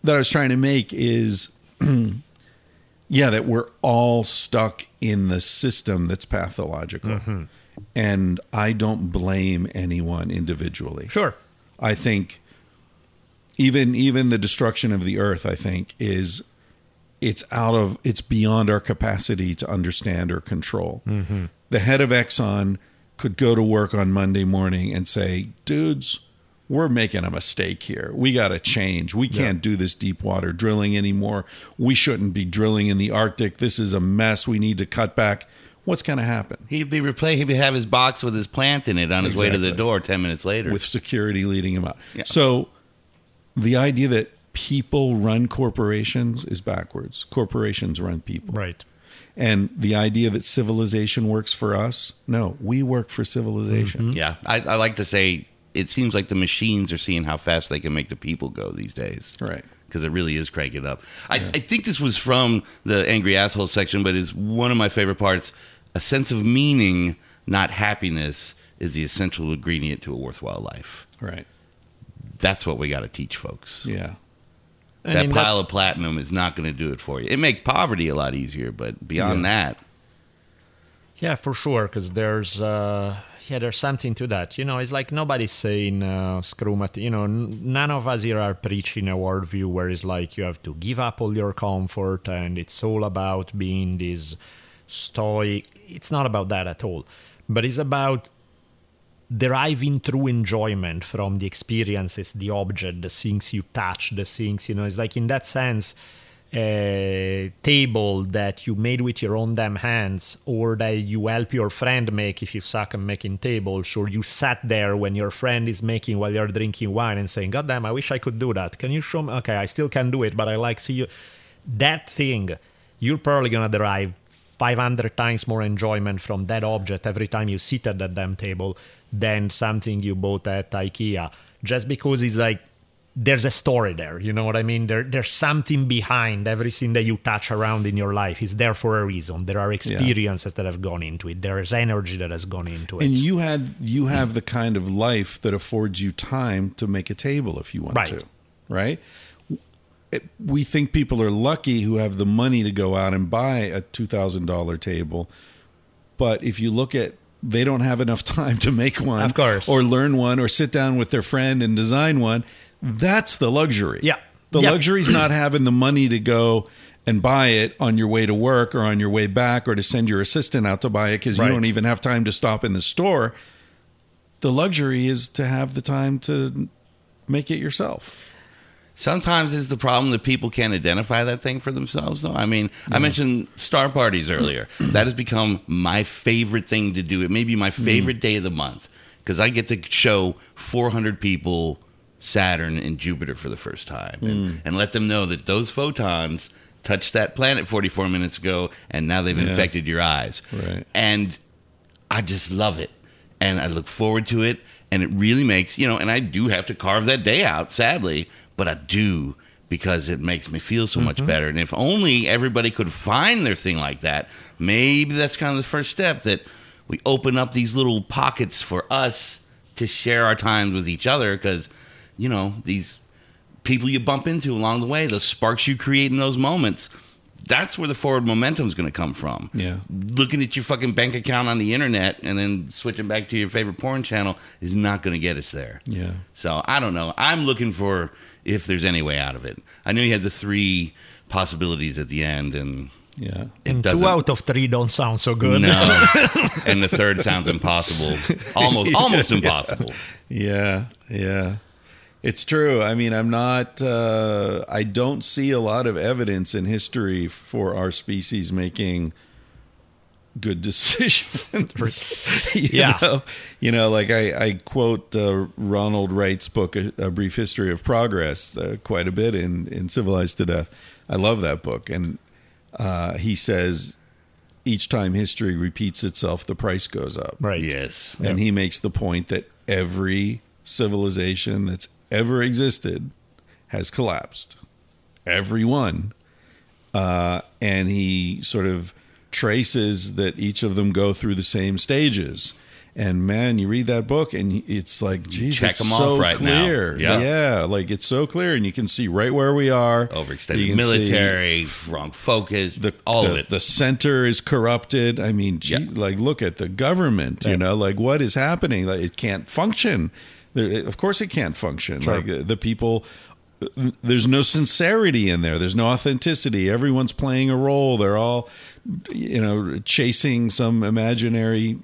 that I was trying to make is yeah, that we're all stuck in the system that's pathological. Mm-hmm. And I don't blame anyone individually. Sure. I think even even the destruction of the earth, I think, is it's out of it's beyond our capacity to understand or control. The head of Exxon could go to work on Monday morning and say, "Dudes, we're making a mistake here. We got to change. We can't do this deep water drilling anymore. We shouldn't be drilling in the Arctic. This is a mess. We need to cut back." What's going to happen? he'd be replay. He'd have his box with his plant in it on his way to the door ten minutes later. with security leading him out. Yeah. So the idea that people run corporations is backwards. Corporations run people. Right. And the idea that civilization works for us, no, we work for civilization. Mm-hmm. yeah, I, I like to say it seems like the machines are seeing how fast they can make the people go these days. Right. because it really is cranking up. I, I think this was from the angry asshole section, but is one of my favorite parts. A sense of meaning, not happiness, is the essential ingredient to a worthwhile life. Right. That's what we got to teach folks. Yeah. I that mean, pile of platinum is not going to do it for you. It makes poverty a lot easier, but beyond that, Yeah, for sure. Because there's, uh, yeah, there's something to that. You know, it's like nobody's saying uh, screw mat- You know, n- none of us here are preaching a worldview where it's like you have to give up all your comfort and it's all about being this stoic. It's not about that at all. But it's about deriving true enjoyment from the experiences, the object, the things you touch, the things, you know, it's like in that sense, a table that you made with your own damn hands or that you help your friend make if you suck at making tables or you sat there when your friend is making while you're drinking wine and saying god damn i wish i could do that. Can you show me? Okay i still can do it but i like see you. That thing you're probably gonna derive 500 times more enjoyment from that object every time you sit at that damn table than something you bought at ikea just because it's like there's a story there you know what i mean there, there's something behind everything that you touch around in your life it's there for a reason there are experiences that have gone into it there is energy that has gone into it And you had you have the kind of life that affords you time to make a table if you want Right. to. Right? We think people are lucky who have the money to go out and buy a $2000 table. But if you look at they don't have enough time to make one Of course. or learn one or sit down with their friend and design one. That's the luxury. Yeah. The Yeah. luxury is not having the money to go and buy it on your way to work or on your way back or to send your assistant out to buy it because Right. you don't even have time to stop in the store. The luxury is to have the time to make it yourself. Sometimes it's the problem that people can't identify that thing for themselves, though. I mean, I mentioned star parties earlier. that has become my favorite thing to do. It may be my favorite mm. day of the month because I get to show 400 people Saturn and Jupiter for the first time, and, mm. and let them know that those photons touched that planet 44 minutes ago, and now they've infected your eyes. Right. And I just love it, and I look forward to it, and it really makes you know. And I do have to carve that day out, sadly, but I do because it makes me feel so much mm-hmm. better. And if only everybody could find their thing like that, maybe that's kind of the first step that we open up these little pockets for us to share our times with each other because you know these people you bump into along the way those sparks you create in those moments that's where the forward momentum is going to come from Yeah. looking at your fucking bank account on the internet and then switching back to your favorite porn channel is not going to get us there Yeah. so i don't know i'm looking for if there's any way out of it i know you had the three possibilities at the end and Yeah. it And two out of three don't sound so good. no and the third sounds impossible almost almost impossible Yeah, yeah. It's true. I mean, I'm not, uh, I don't see a lot of evidence in history for our species making good decisions. you Yeah. Know? You know, like I, I quote uh, Ronald Wright's book, A, a Brief History of Progress, uh, quite a bit in, in Civilized to Death. I love that book. And uh, he says, each time history repeats itself, the price goes up. Right. yes And he makes the point that every civilization that's ever existed has collapsed. Every one. Uh, and he sort of traces that each of them go through the same stages. And man, you read that book and it's like, geez, check it's 'em so off right now. clear. Yeah. like it's so clear, and you can see right where we are. Overextended military, wrong focus, the all the, of it. The center is corrupted. I mean, gee, Yeah. like look at the government. You know, like what is happening? Like it can't function. There, of course, it can't function. Like uh, the people. There's no sincerity in there. There's no authenticity. Everyone's playing a role. They're all, you know, chasing some imaginary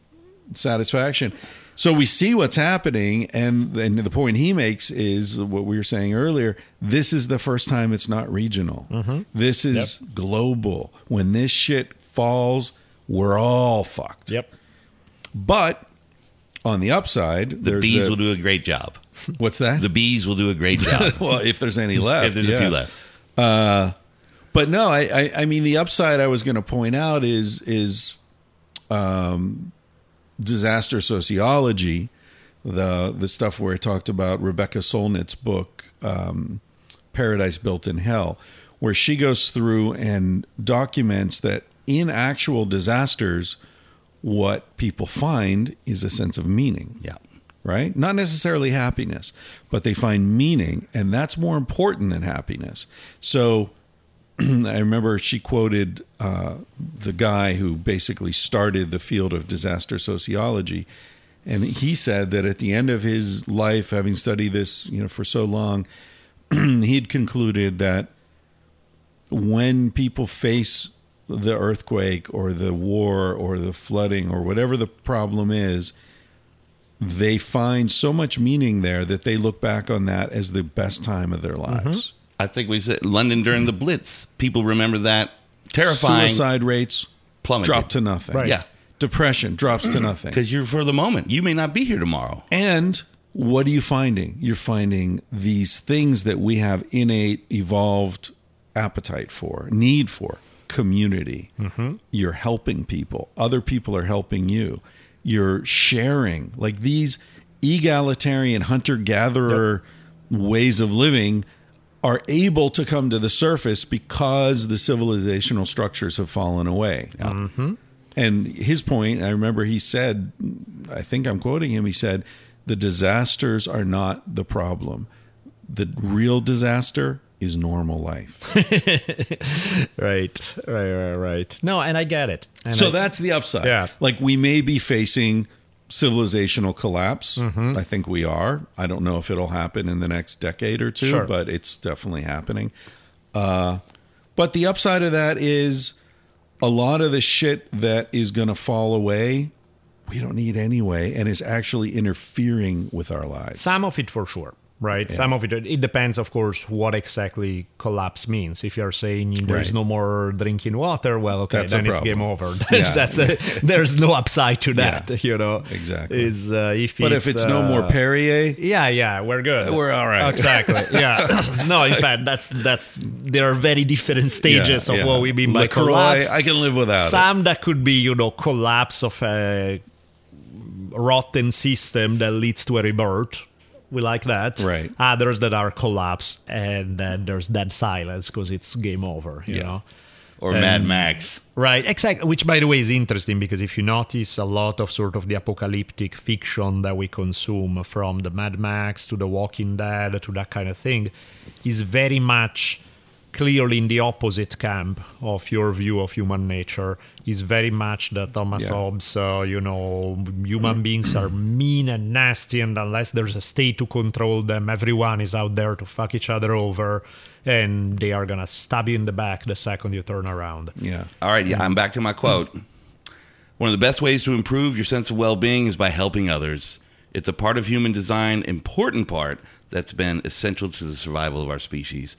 satisfaction. So we see what's happening, and, and the point he makes is what we were saying earlier. This is the first time it's not regional. Mm-hmm. This is global. When this shit falls, we're all fucked. Yep. But on the upside, the there's bees the- will do a great job. what's that? The bees will do a great job well, if there's any left, if there's yeah. a few left. Uh, But no, I, I, I mean the upside I was going to point out is is um, disaster sociology, the the stuff where I talked about Rebecca Solnit's book, um, Paradise Built in Hell, where she goes through and documents that in actual disasters, what people find is a sense of meaning Yeah. Right? Not necessarily happiness, but they find meaning, and that's more important than happiness. So I remember she quoted uh, the guy who basically started the field of disaster sociology. And he said that at the end of his life, having studied this, you know, for so long, he'd concluded that when people face the earthquake or the war or the flooding or whatever the problem is, they find so much meaning there that they look back on that as the best time of their mm-hmm. lives. I think we said London during the Blitz. People remember that terrifying Suicide rates plummeted. drop to nothing. Right. Yeah, Depression drops to nothing. because you're for the moment. You may not be here tomorrow. And what are you finding? You're finding these things that we have innate, evolved appetite for, need for community. Mm-hmm. You're helping people, other people are helping you. You're sharing. Like these egalitarian hunter gatherer ways of living are able to come to the surface because the civilizational structures have fallen away. Mm-hmm. And his point, I remember he said, I think I'm quoting him, he said, the disasters are not the problem. The real disaster is normal life. Right. Right. Right. Right. No, and I get it. And so I- that's the upside. Yeah. Like we may be facing civilizational collapse. Mm-hmm. I think we are. I don't know if it'll happen in the next decade or two, Sure. but it's definitely happening. Uh, but the upside of that is a lot of the shit that is going to fall away, we don't need anyway, and is actually interfering with our lives. some of it for sure. Right? Some of it, it depends, of course, what exactly collapse means. If you're saying there's Right. no more drinking water, well, okay, That's then it's game over. Yeah. That's a, there's no upside to that, Yeah. you know. Exactly. Is uh, if But if it's no more uh, Perrier, yeah, yeah, we're good. We're all right. Exactly. Yeah. no, in fact, that's that's there are very different stages yeah, of yeah. what we mean by LaCroix, collapse. I can live without it. Some that could be, you know, collapse of a rotten system that leads to a rebirth. We like that. Right. Others that are collapse and then there's dead silence because it's game over. You Yeah. know. Or Mad Max. Right, exactly. Which, by the way, is interesting because if you notice a lot of sort of the apocalyptic fiction that we consume, from the Mad Max to the Walking Dead to that kind of thing, is very much clearly in the opposite camp of your view of human nature. Is very much the Thomas Yeah. Hobbes, uh, you know, human beings are mean and nasty, and unless there's a state to control them, everyone is out there to fuck each other over, and they are gonna stab you in the back the second you turn around. yeah. All right, yeah, I'm back to my quote. One of the best ways to improve your sense of well-being is by helping others. It's a part of human design, important part that's been essential to the survival of our species.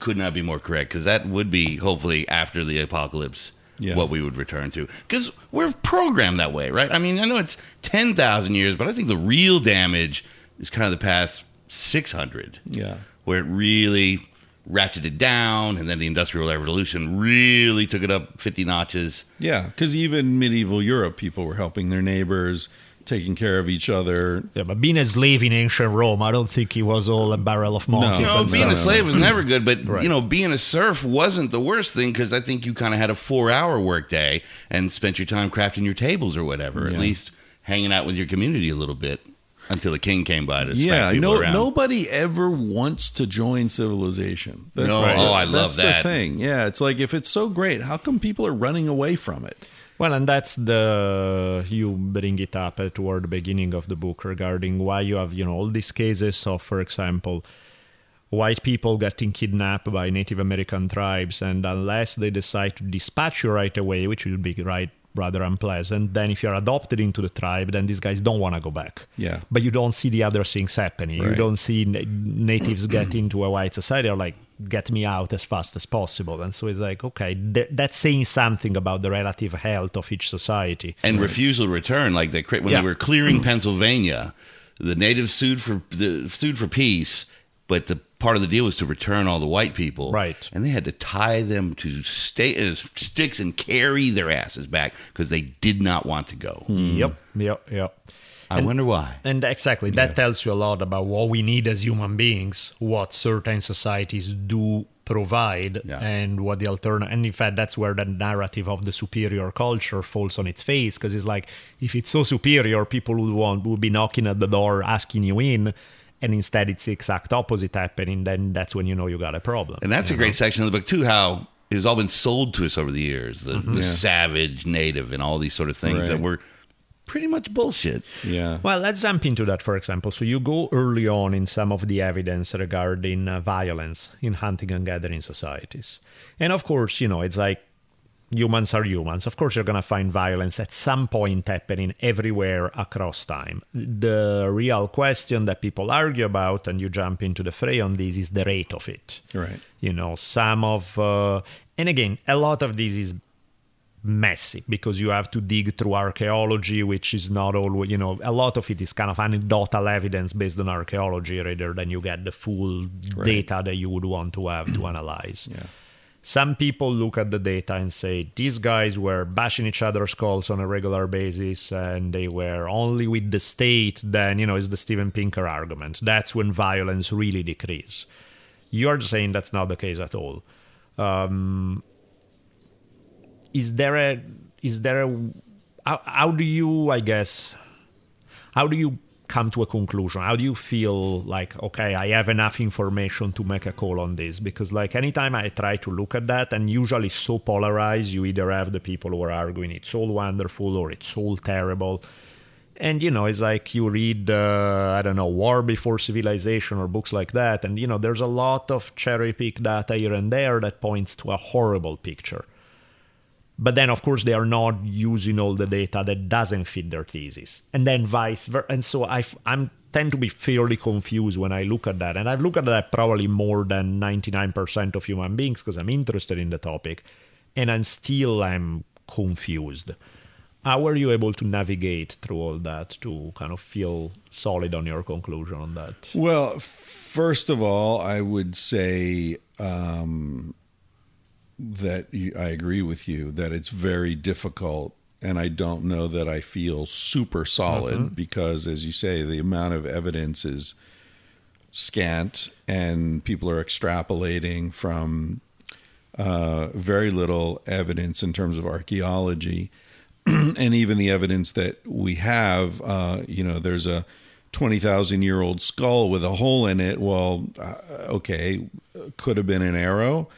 Could not be more correct because that would be hopefully after the apocalypse Yeah. what we would return to because we're programmed that way, right? I mean, I know it's ten thousand years, but I think the real damage is kind of the past six hundred Yeah. where it really ratcheted down, and then the Industrial Revolution really took it up 50 notches. Yeah, because even medieval Europe, people were helping their neighbors, taking care of each other. Yeah, but being a slave in ancient Rome, I don't think he was all a barrel of monkeys. You know, and being a slave was never good, but Right. you know, being a serf wasn't the worst thing because I think you kind of had a four-hour workday and spent your time crafting your tables or whatever, at least hanging out with your community a little bit until the king came by to Yeah, people no, around. nobody ever wants to join civilization. That- No, oh, I love that's that. the thing. Yeah, it's like if it's so great, how come people are running away from it? Well, and that's the you bring it up uh, toward the beginning of the book regarding why you have you know all these cases of, for example, white people getting kidnapped by Native American tribes, and unless they decide to dispatch you right away, which would be right rather unpleasant, then if you're adopted into the tribe, then these guys don't want to go back. Yeah. But you don't see the other things happening. You don't see na- natives get into a white society or like get me out as fast as possible. And so it's like, okay, th- that's saying something about the relative health of each society. and refusal to return. Like they, when Yeah. they were clearing Pennsylvania, the natives sued for the sued for peace, but the part of the deal was to return all the white people, Right. And they had to tie them to stay as uh, sticks and carry their asses back because they did not want to go. Hmm. Yep, yep, yep. I wonder why. And exactly, that tells you a lot about what we need as human beings, what certain societies do provide, Yeah. and what the alternative. And in fact, that's where the narrative of the superior culture falls on its face, because it's like if it's so superior, people would want would be knocking at the door asking you in, and instead it's the exact opposite happening. Then that's when you know you got a problem. And that's a great section of the book too. How it has all been sold to us over the years, the, the mm-hmm. savage native and all these sort of things that Right. were pretty much bullshit. Yeah. Well, let's jump into that, for example. So, you go early on in some of the evidence regarding uh, violence in hunting and gathering societies. And of course, you know, it's like humans are humans. Of course, you're going to find violence at some point happening everywhere across time. The real question that people argue about, and you jump into the fray on this, is the rate of it. Right. You know, some of, uh, and again, a lot of this is messy because you have to dig through archaeology, which is not always, you know, a lot of it is kind of anecdotal evidence based on archaeology rather than you get the full data that you would want to have to analyze. Yeah. Some people look at the data and say these guys were bashing each other's skulls on a regular basis and they were only with the state, then, you know, is the Steven Pinker argument. That's when violence really decreases. You're saying that's not the case at all. Um, is there a is there a how, how do you i guess how do you come to a conclusion? How do you feel like okay i have enough information to make a call on this? Because like anytime i try to look at that and usually so polarized you either have the people who are arguing it's all wonderful or it's all terrible. And you know it's like you read uh, i don't know war before civilization or books like that and you know there's a lot of cherry pick data here and there that points to a horrible picture but then of course they are not using all the data that doesn't fit their thesis. And then vice versa and so i i'm tend to be fairly confused when i look at that. And i've looked at that probably more than 99% of human beings because i'm interested in the topic. And i'm still i'm confused. How were you able to navigate through all that to kind of feel solid on your conclusion on that? Well, first of all, I would say um, that you, I agree with you that it's very difficult, and I don't know that I feel super solid because, as you say, the amount of evidence is scant, and people are extrapolating from uh, very little evidence in terms of archaeology. and even the evidence that we have, uh, you know, there's a 20,000 year old skull with a hole in it. Well, uh, okay, could have been an arrow,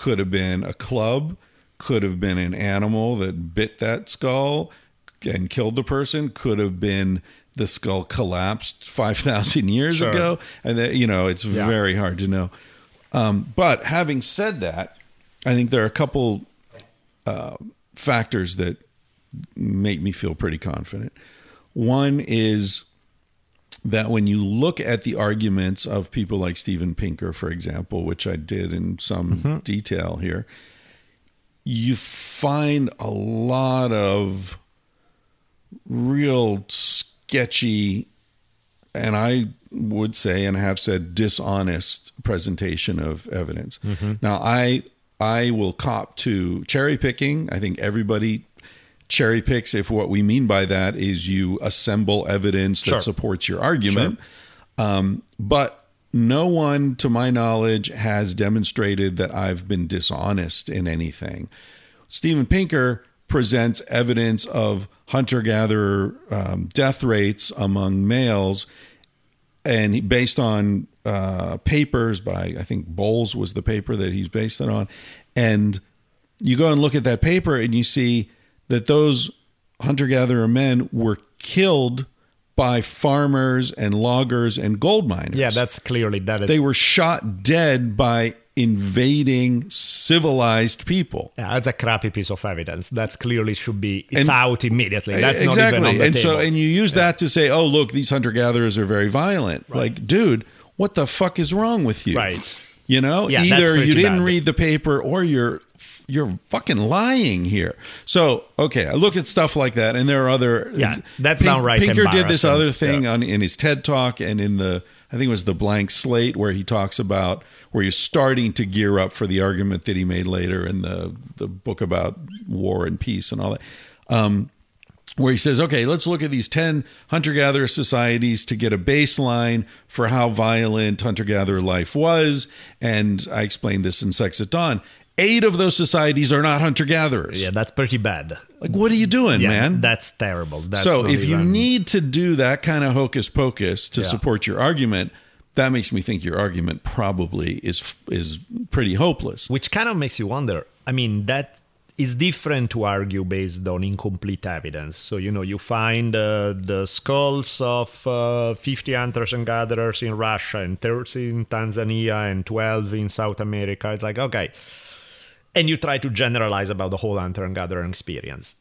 could have been a club, could have been an animal that bit that skull and killed the person, could have been the skull collapsed 5,000 years Sure. ago. And that, you know, it's Yeah. very hard to know. Um, but having said that, I think there are a couple uh, factors that make me feel pretty confident. One is that when you look at the arguments of people like Steven Pinker, for example, which I did in some mm-hmm. detail here, you find a lot of real sketchy, and I would say and have said dishonest presentation of evidence. Mm-hmm. Now, I I will cop to cherry picking. I think everybody cherry picks if what we mean by that is you assemble evidence that Sure. supports your argument. Um, but no one, to my knowledge, has demonstrated that I've been dishonest in anything. Steven Pinker presents evidence of hunter gatherer um, death rates among males, and he- based on uh, papers by, I think Bowles was the paper that he's based it on. And you go and look at that paper and you see that those hunter gatherer men were killed by farmers and loggers and gold miners. yeah that's clearly that is they were shot dead by invading civilized people. Yeah, that's a crappy piece of evidence. That's clearly should be it's And- out immediately. That's exactly. not even on the and table. so and you use that to say, "Oh, look, these hunter gatherers are very violent." Like, dude, what the fuck is wrong with you? Right. You know, Yeah, either you didn't bad. read the paper or you're you're fucking lying here. So, okay, I look at stuff like that, and there are other. Yeah, that's not right. Pinker did this other thing Yeah. on in his TED talk and in the I think it was the blank slate where he talks about where he's starting to gear up for the argument that he made later in the the book about war and peace and all that. Um, where he says, okay, let's look at these 10 hunter gatherer societies to get a baseline for how violent hunter gatherer life was. And I explained this in Sex at Dawn. Eight of those societies are not hunter gatherers. yeah, that's pretty bad. Like, what are you doing, Yeah, man? that's terrible. That's so if you need to do that kind of hocus pocus to Yeah. support your argument, that makes me think your argument probably is is pretty hopeless. which kind of makes you wonder. I mean, that is different to argue based on incomplete evidence. So you know, you find uh, the skulls of uh, 50 hunters and gatherers in Russia, and 30 in Tanzania, and 12 in South America. It's like okay, and you try to generalize about the whole hunter and gatherer experience.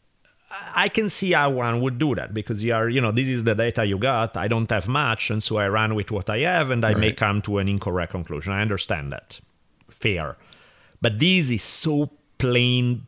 I can see how one would do that because you are, you know, this is the data you got. I don't have much, and so I run with what I have, and I may come to an incorrect conclusion. I understand that, fair, but this is so plain.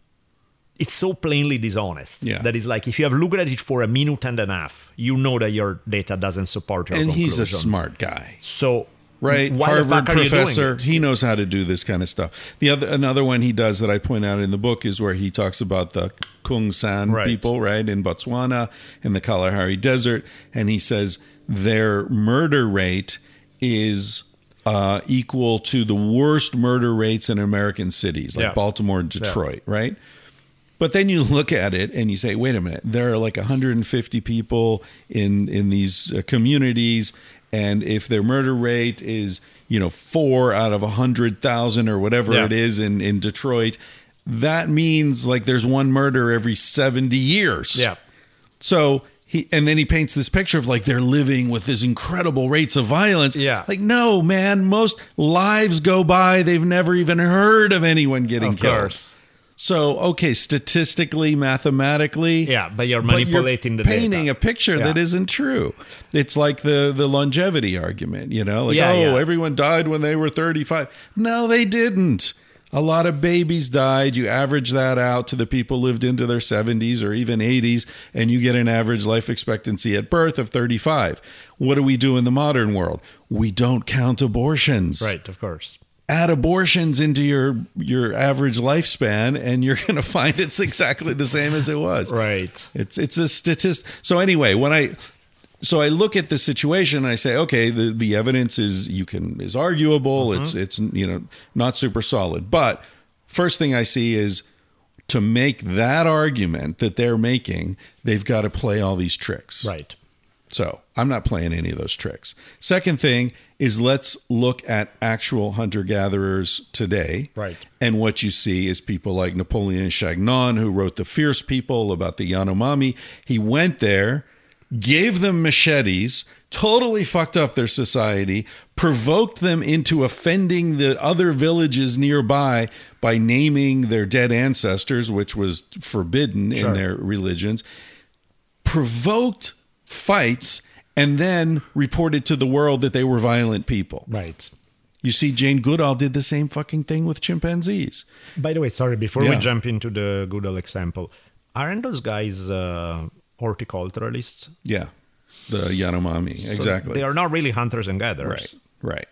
It's so plainly dishonest. Yeah. That is like if you have looked at it for a minute and a half, you know that your data doesn't support your And conclusion. he's a smart guy. So right? why Harvard fuck are you doing professor. He knows how to do this kind of stuff. The other another one he does that I point out in the book is where he talks about the Kung San Right. people, right, in Botswana in the Kalahari Desert, and he says their murder rate is uh, equal to the worst murder rates in American cities like Yeah. Baltimore and Detroit, right? But then you look at it and you say, wait a minute, there are like 150 people in in these uh, communities, and if their murder rate is you know four out of a hundred thousand or whatever Yeah. it is in in Detroit, that means like there's one murder every 70 years. yeah, So he and then he paints this picture of like they're living with this incredible rates of violence. Yeah. Like no, man, most lives go by they've never even heard of anyone getting Of killed. course. So, okay, statistically, mathematically, Yeah, but you're but manipulating the painting data. a picture Yeah. that isn't true. It's like the the longevity argument, you know, like Yeah, oh, yeah. everyone died when they were 35. No, they didn't. A lot of babies died. You average that out to the people lived into their 70s or even 80s, and you get an average life expectancy at birth of 35. What do we do in the modern world? We don't count abortions Right, of course. Add abortions into your your average lifespan and you're going to find it's exactly the same as it was Right. it's it's a statistic. so anyway when i so i look at the situation and i say okay the the evidence is you can is arguable mm-hmm. it's it's you know not super solid but first thing i see is to make that argument that they're making they've got to play all these tricks Right. So I'm not playing any of those tricks. Second thing is let's look at actual hunter gatherers today. Right. And what you see is people like Napoleon Chagnon, who wrote The Fierce People about the Yanomami. He went there, gave them machetes, totally fucked up their society, provoked them into offending the other villages nearby by naming their dead ancestors, which was forbidden in their religions provoked fights and then reported to the world that they were violent people. Right. You see, Jane Goodall did the same fucking thing with chimpanzees. By the way, sorry, before Yeah. we jump into the Goodall example, aren't those guys uh, horticulturalists? Yeah, the Yanomami, So exactly. They are not really hunters and gatherers. right, right.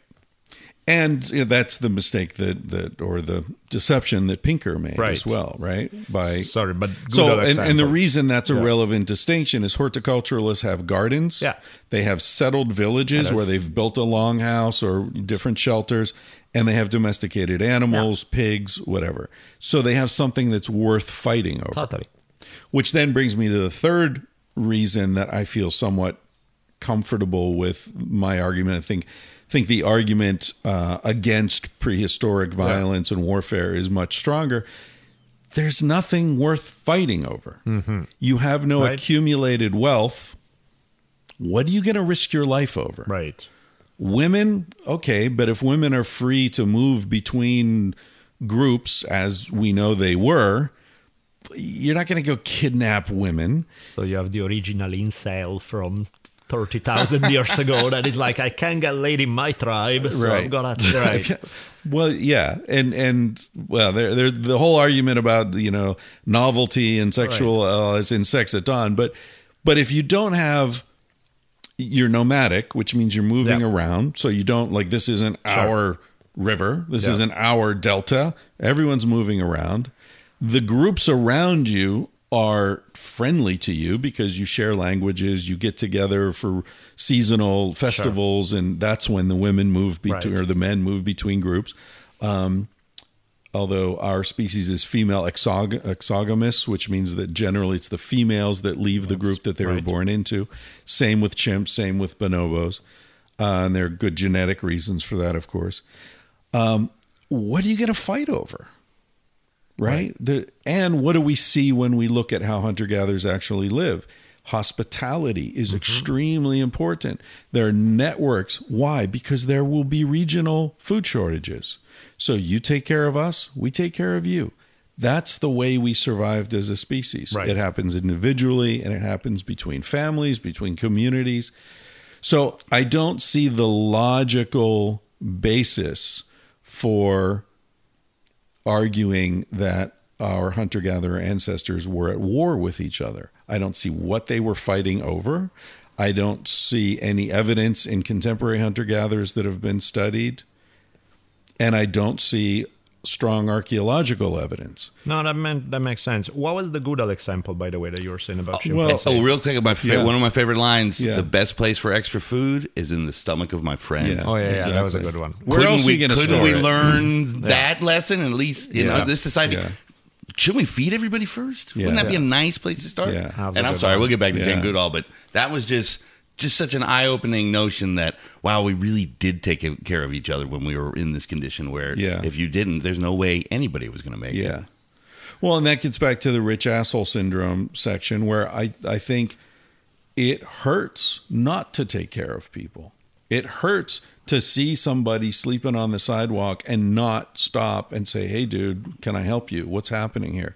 And you know, that's the mistake that that or the deception that Pinker made Right. as well, right? By Sorry, but so and, and the reason that's a Yeah. relevant distinction is horticulturalists have gardens. Yeah. They have settled villages where they've built a longhouse or different shelters and they have domesticated animals, pigs, whatever. So they have something that's worth fighting over. Totally. Which then brings me to the third reason that I feel somewhat comfortable with my argument. I think think the argument uh, against prehistoric violence and warfare is much stronger. There's nothing worth fighting over. You have no Right. accumulated wealth. What are you going to risk your life over? Right. Women, okay, but if women are free to move between groups as we know they were, you're not going to go kidnap women. So you have the original incel from 30,000 years ago that is like, I can't get laid in my tribe, so I'm gonna... Right. Well, yeah, and and well, there, there, the whole argument about you know novelty and sexual uh, is in sex at dawn, but but if you don't have, you're nomadic, which means you're moving Yeah. around, so you don't like this isn't our river, this Yeah. isn't our delta. Everyone's moving around. The groups around you are friendly to you because you share languages, you get together for seasonal festivals, and that's when the women move between Right. or the men move between groups. Um, although our species is female exog- exogamous, which means that generally it's the females that leave the group that they were born into. Same with chimps, same with bonobos. Uh, and there are good genetic reasons for that, of course. Um, what are you going to fight over? Right? The, and what do we see when we look at how hunter gatherers actually live? Hospitality is mm-hmm. extremely important. There are networks. Why? Because there will be regional food shortages. So you take care of us, we take care of you. That's the way we survived as a species. Right. It happens individually and it happens between families, between communities. So I don't see the logical basis for arguing that our hunter gatherer ancestors were at war with each other. I don't see what they were fighting over. I don't see any evidence in contemporary hunter gatherers that have been studied. And I don't see strong archaeological evidence. No, that meant, that makes sense. What was the Goodall example, by the way, that you were saying about well. Oh, real quick, my fa- Yeah. one of my favorite lines: Yeah. "The best place for extra food is in the stomach of my friend." Yeah. Oh, yeah, yeah, that was a good one. Where couldn't else are we, going to couldn't store we it? learn that lesson? At least you Yeah. know this society. Yeah. Shouldn't we feed everybody first? Yeah. Wouldn't that be a nice place to start? Yeah. And I'm sorry, one. we'll get back to Yeah. Jane Goodall, but that was just just such an eye-opening notion that wow, we really did take care of each other when we were in this condition. Where Yeah. if you didn't, there's no way anybody was going to make it. Yeah. Well, and that gets back to the rich asshole syndrome section where I, I think it hurts not to take care of people. It hurts to see somebody sleeping on the sidewalk and not stop and say, "Hey, dude, can I help you? What's happening here?"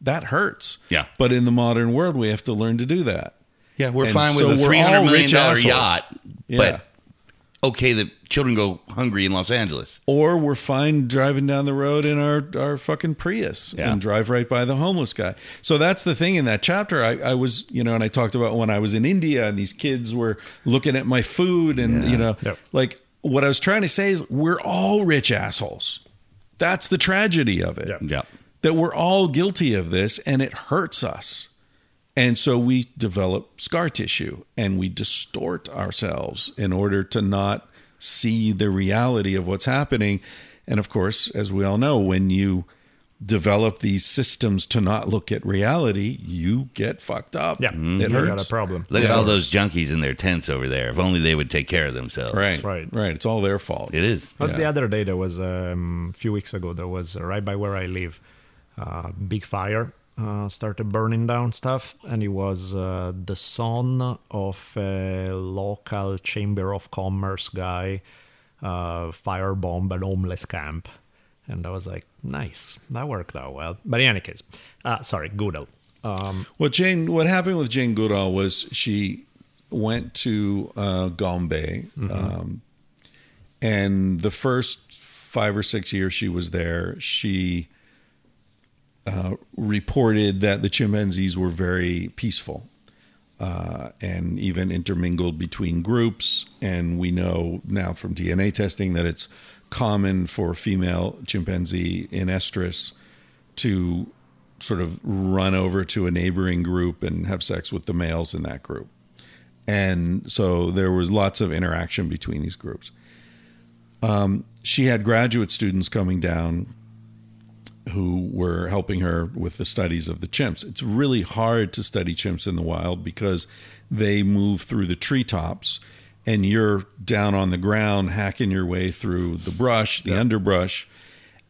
That hurts. Yeah. But in the modern world, we have to learn to do that. Yeah, we're And fine so with a we're three all hundred million rich yacht, Yeah. but okay the children go hungry in Los Angeles. or we're fine driving down the road in our, our fucking Prius Yeah. and drive right by the homeless guy. So that's the thing in that chapter. I, I was, you know, and I talked about when I was in India and these kids were looking at my food and, you know, Yep. like what I was trying to say is we're all rich assholes. That's the tragedy of it. Yep. Yeah. That we're all guilty of this and it hurts us. And so we develop scar tissue and we distort ourselves in order to not see the reality of what's happening. And of course, as we all know, when you develop these systems to not look at reality, you get fucked up. Yeah, It you hurts. got a problem. Look at all those junkies in their tents over there. If only they would take care of themselves. Right. Right. Right. It's all their fault. It is. That's the other day. There was um, a few weeks ago. There was uh, right by where I live, uh, big fire uh, started burning down stuff, and he was uh, the son of a local chamber of commerce guy uh, firebomb an homeless camp, and I was like, nice, that worked out well. But in any case, uh, sorry, Goodall. Um, Well, Jane, what happened with Jane Goodall was she went to uh, Gombe, um, and the first five or six years she was there, she uh, reported that the chimpanzees were very peaceful uh, and even intermingled between groups. And we know now from DNA testing that it's common for female chimpanzee in estrus to sort of run over to a neighboring group and have sex with the males in that group. And so there was lots of interaction between these groups. Um, she had graduate students coming down who were helping her with the studies of the chimps. It's really hard to study chimps in the wild because they move through the treetops and you're down on the ground hacking your way through the brush, the underbrush,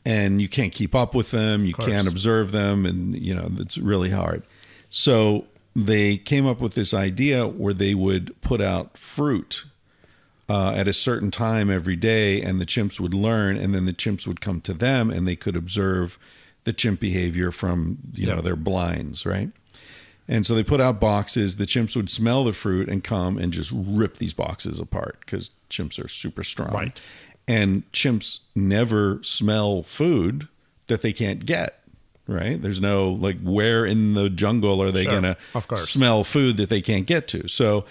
and you can't keep up with them, you can't observe them and you know, it's really hard. So they came up with this idea where they would put out fruit uh, at a certain time every day, and the chimps would learn, and then the chimps would come to them, and they could observe the chimp behavior from you know their blinds, right? And so they put out boxes. The chimps would smell the fruit and come and just rip these boxes apart because chimps are super strong. Right. And chimps never smell food that they can't get. Right? There's no like where in the jungle are they Sure. gonna smell food that they can't get to? So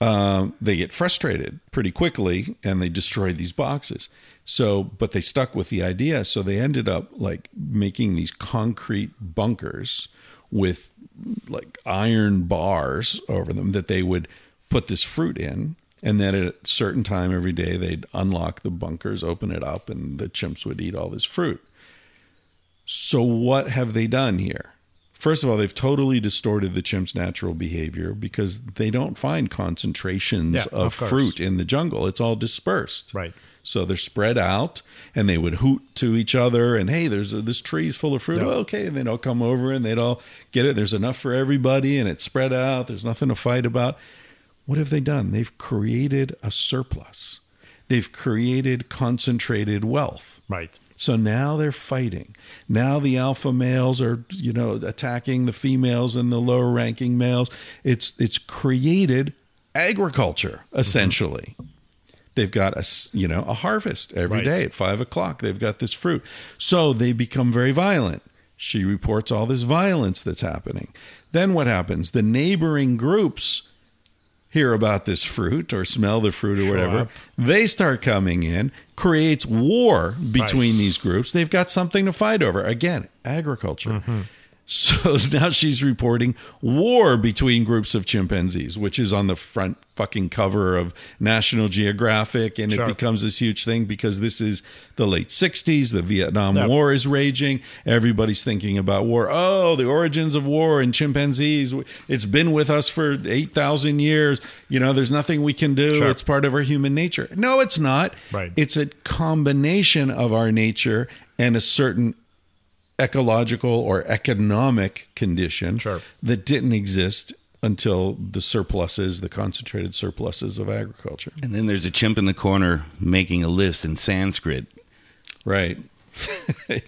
um, they get frustrated pretty quickly and they destroy these boxes. So, but they stuck with the idea. So they ended up like making these concrete bunkers with like iron bars over them that they would put this fruit in. And then at a certain time every day, they'd unlock the bunkers, open it up, and the chimps would eat all this fruit. So, what have they done here? First of all, they've totally distorted the chimp's natural behavior because they don't find concentrations Yeah, of, of fruit in the jungle. It's all dispersed. Right. So they're spread out and they would hoot to each other and, hey, there's a, this tree's full of fruit. Yeah. Oh, okay. And they'd all come over and they'd all get it. There's enough for everybody and it's spread out. There's nothing to fight about. What have they done? They've created a surplus, they've created concentrated wealth. right. So now they're fighting. Now the alpha males are, you know, attacking the females and the lower ranking males. It's it's created agriculture mm-hmm. essentially. They've got a you know a harvest every Right. day at five o'clock. They've got this fruit, so they become very violent. She reports all this violence that's happening. Then what happens? The neighboring groups hear about this fruit or smell the fruit or whatever. up. They start coming in, creates war between these groups. They've got something to fight over. Again, agriculture. Mm-hmm. So now she's reporting war between groups of chimpanzees, which is on the front fucking cover of National Geographic. And Sure. it becomes this huge thing because this is the late 60s. The Vietnam Yep. War is raging. Everybody's thinking about war. Oh, the origins of war and chimpanzees. It's been with us for 8,000 years. You know, there's nothing we can do. Sure. It's part of our human nature. No, it's not. Right. It's a combination of our nature and a certain ecological or economic condition Sure. that didn't exist until the surpluses, the concentrated surpluses of agriculture. And then there's a chimp in the corner making a list in Sanskrit, Right.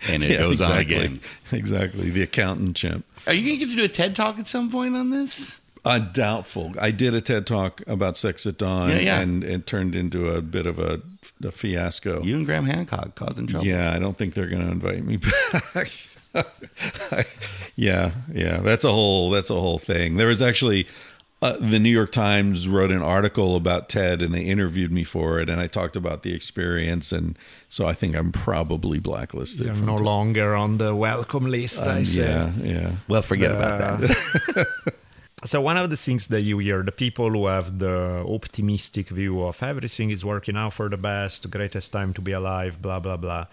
and it goes on exactly. again. Exactly. The accountant chimp. Are you going to get to do a TED talk at some point on this? Uh, doubtful. I did a TED talk about sex at dawn, Yeah, yeah. and it turned into a bit of a, a fiasco. You and Graham Hancock causing trouble. Yeah, I don't think they're going to invite me back. yeah, yeah, that's a whole that's a whole thing. There was actually uh, the New York Times wrote an article about TED, and they interviewed me for it, and I talked about the experience, and so I think I'm probably blacklisted. You're no TED. longer on the welcome list, I Um, say. yeah, yeah. Well, forget about that. So one of the things that you hear, the people who have the optimistic view of everything is working out for the best, greatest time to be alive, blah blah blah.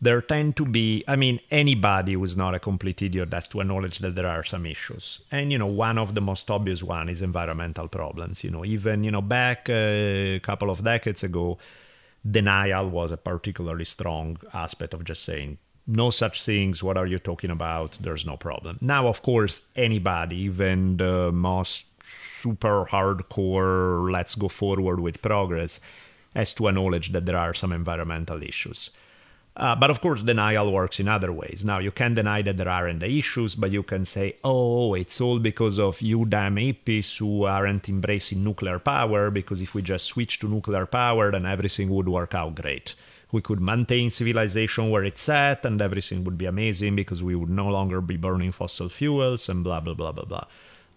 There tend to be, I mean, anybody who's not a complete idiot has to acknowledge that there are some issues. And you know, one of the most obvious one is environmental problems. You know, even you know back uh, a couple of decades ago, denial was a particularly strong aspect of just saying no such things what are you talking about there's no problem now of course anybody even the most super hardcore let's go forward with progress has to acknowledge that there are some environmental issues uh, but of course, denial works in other ways. Now, you can deny that there aren't the issues, but you can say, oh, it's all because of you damn hippies who aren't embracing nuclear power, because if we just switch to nuclear power, then everything would work out great. We could maintain civilization where it's at, and everything would be amazing because we would no longer be burning fossil fuels, and blah, blah, blah, blah, blah.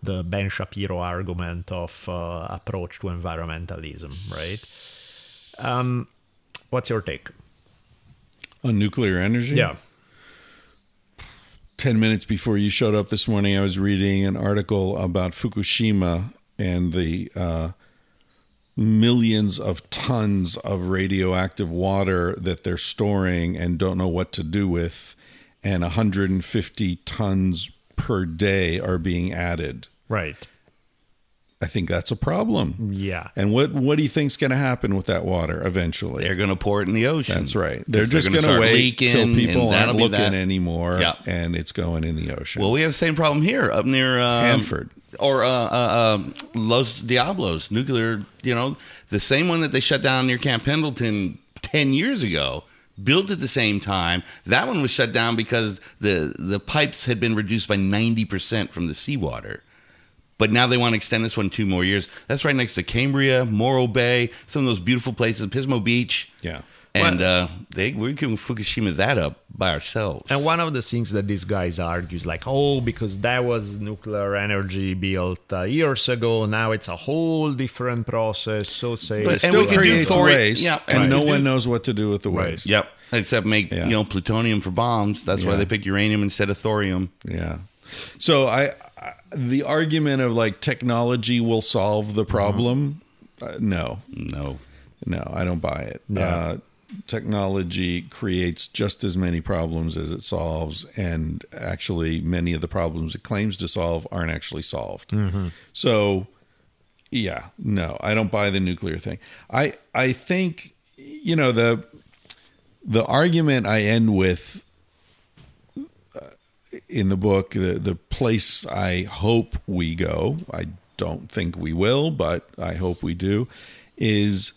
The Ben Shapiro argument of uh, approach to environmentalism, right? Um, what's your take? On nuclear energy. Yeah. 10 minutes before you showed up this morning, I was reading an article about Fukushima and the uh, millions of tons of radioactive water that they're storing and don't know what to do with, and 150 tons per day are being added. Right. I think that's a problem. Yeah. And what what do you think's going to happen with that water eventually? They're going to pour it in the ocean. That's right. They're They're just gonna going to start wait leaking, till people that'll aren't be looking that. anymore, Yeah. and it's going in the ocean. Well, we have the same problem here up near um, Hanford. or uh, uh, um Los Diablos nuclear. You know, the same one that they shut down near Camp Pendleton ten years ago. Built at the same time. That one was shut down because the the pipes had been reduced by ninety percent from the seawater. But now they want to extend this one two more years. That's right next to Cambria, Morro Bay, some of those beautiful places, Pismo Beach. yeah. And uh, they we're giving Fukushima that up by ourselves. And one of the things that these guys argue is like, oh, because that was nuclear energy built uh, years ago, now it's a whole different process. So say, But it And still we can do creates waste, yeah, and right. no one knows what to do with the waste. Yep. Except make Yeah. you know plutonium for bombs. That's why they picked uranium instead of thorium. Yeah. So I, I the argument of like technology will solve the problem, uh, no, No. no, I don't buy it. Yeah. Uh, technology creates just as many problems as it solves, and actually, many of the problems it claims to solve aren't actually solved. So, yeah, no, I don't buy the nuclear thing. I I think you know the the argument I end with in the book, the the place I hope we go, I don't think we will, but I hope we do, is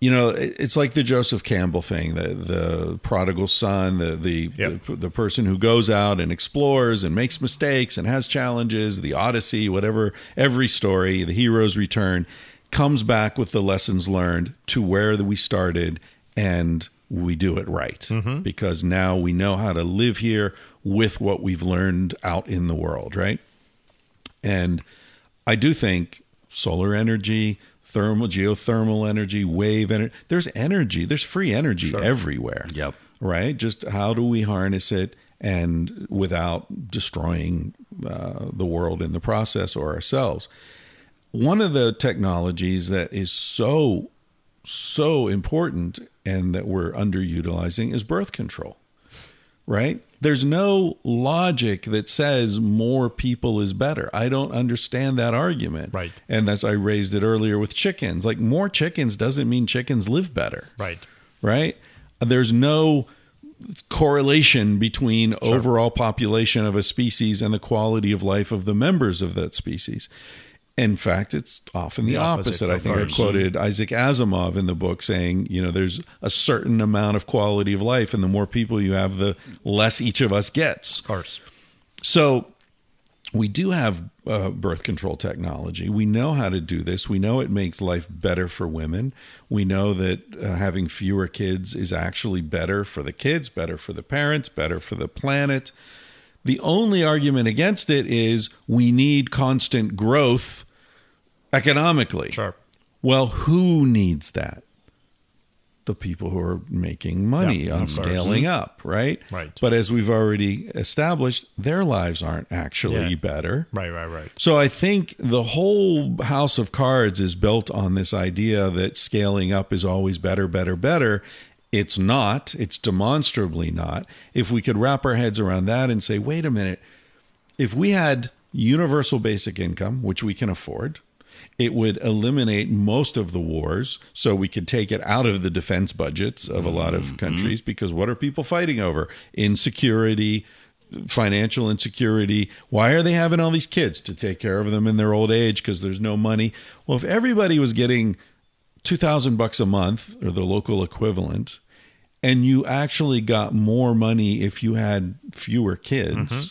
you know, it's like the Joseph Campbell thing, the the prodigal son, the the, Yep. the the person who goes out and explores and makes mistakes and has challenges, the Odyssey, whatever, every story, the hero's return comes back with the lessons learned to where we started and we do it right because now we know how to live here with what we've learned out in the world, right? And I do think solar energy, thermal, geothermal energy, wave energy, there's energy, there's free energy everywhere. Yep. Right? Just how do we harness it and without destroying uh, the world in the process or ourselves? One of the technologies that is so, so important and that we're underutilizing is birth control right? There's no logic that says more people is better. I don't understand that argument. Right. And that's I raised it earlier with chickens. Like more chickens doesn't mean chickens live better. right. Right? There's no correlation between overall population of a species and the quality of life of the members of that species. In fact, it's often the, The opposite. opposite, I think I quoted Isaac Asimov in the book saying, you know, there's a certain amount of quality of life, and the more people you have, the less each of us gets. Of course. So we do have uh, birth control technology. We know how to do this. We know it makes life better for women. We know that uh, having fewer kids is actually better for the kids, better for the parents, better for the planet. The only argument against it is we need constant growth economically. Sure. Well, who needs that? The people who are making money Yeah, on scaling mm-hmm. up, right? Right. But as we've already established, their lives aren't actually Yeah. better. Right, right, right. So I think the whole house of cards is built on this idea that scaling up is always better, better, better. It's not. It's demonstrably not. If we could wrap our heads around that and say, wait a minute, if we had universal basic income, which we can afford, it would eliminate most of the wars. So we could take it out of the defense budgets of a lot of mm-hmm. countries because what are people fighting over? Insecurity, financial insecurity. Why are they having all these kids to take care of them in their old age because there's no money? Well, if everybody was getting 2000 bucks a month or the local equivalent and you actually got more money if you had fewer kids mm-hmm.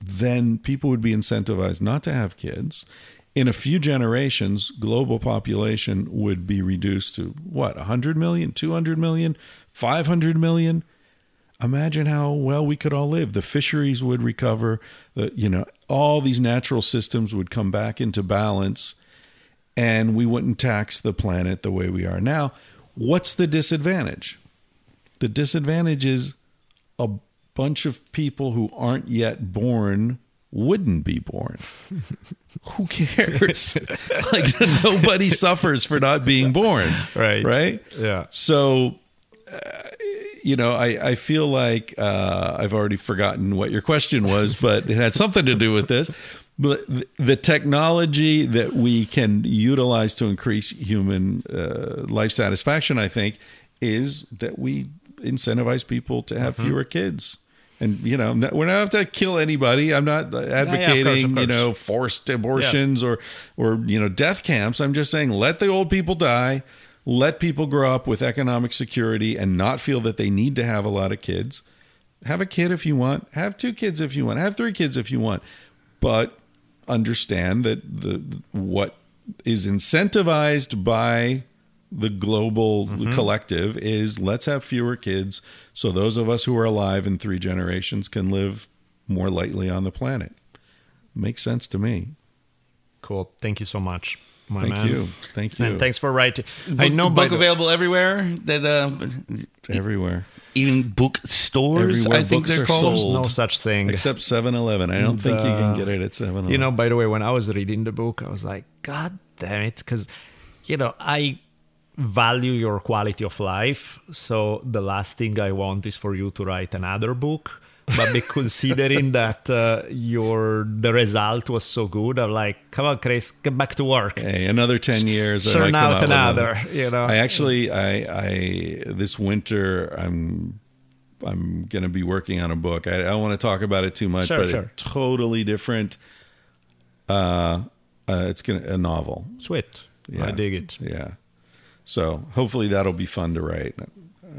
then people would be incentivized not to have kids in a few generations global population would be reduced to what 100 million 200 million 500 million imagine how well we could all live the fisheries would recover the you know all these natural systems would come back into balance and we wouldn't tax the planet the way we are now. What's the disadvantage? The disadvantage is a bunch of people who aren't yet born wouldn't be born. Who cares? like nobody suffers for not being born. Right. Right? Yeah. So, uh, you know, I, I feel like uh, I've already forgotten what your question was, but it had something to do with this. But the technology that we can utilize to increase human uh, life satisfaction, I think, is that we incentivize people to have fewer kids. And you know, no- we're not have to kill anybody. I'm not advocating, of you course. know, forced abortions or or you know, death camps. I'm just saying, let the old people die. Let people grow up with economic security and not feel that they need to have a lot of kids. Have a kid if you want. Have two kids if you want. Have three kids if you want. But understand that the what is incentivized by the global collective is let's have fewer kids so those of us who are alive in three generations can live more lightly on the planet. Makes sense to me. Cool. Thank you so much, my Thank man. you. Thank you. And thanks for writing. I know, by book the- available everywhere. That uh, Everywhere. even bookstores. Everywhere I think books they're are called. sold. no such thing. Except 7-Eleven. I don't think you can get it at 7-Eleven. You know, by the way, when I was reading the book, I was like, God damn it. Because, you know, I value your quality of life. So the last thing I want is for you to write another book. But be considering that uh, your the result was so good, I'm like, come on, Chris, get back to work. Hey, another ten years. I Churn out another, you know. I actually, I, I this winter, I'm, I'm going to be working on a book. I, I don't want to talk about it too much, Sure, but sure. it's totally different. Uh, uh, it's gonna a novel. Sweet. Yeah. I dig it. Yeah. So hopefully that'll be fun to write.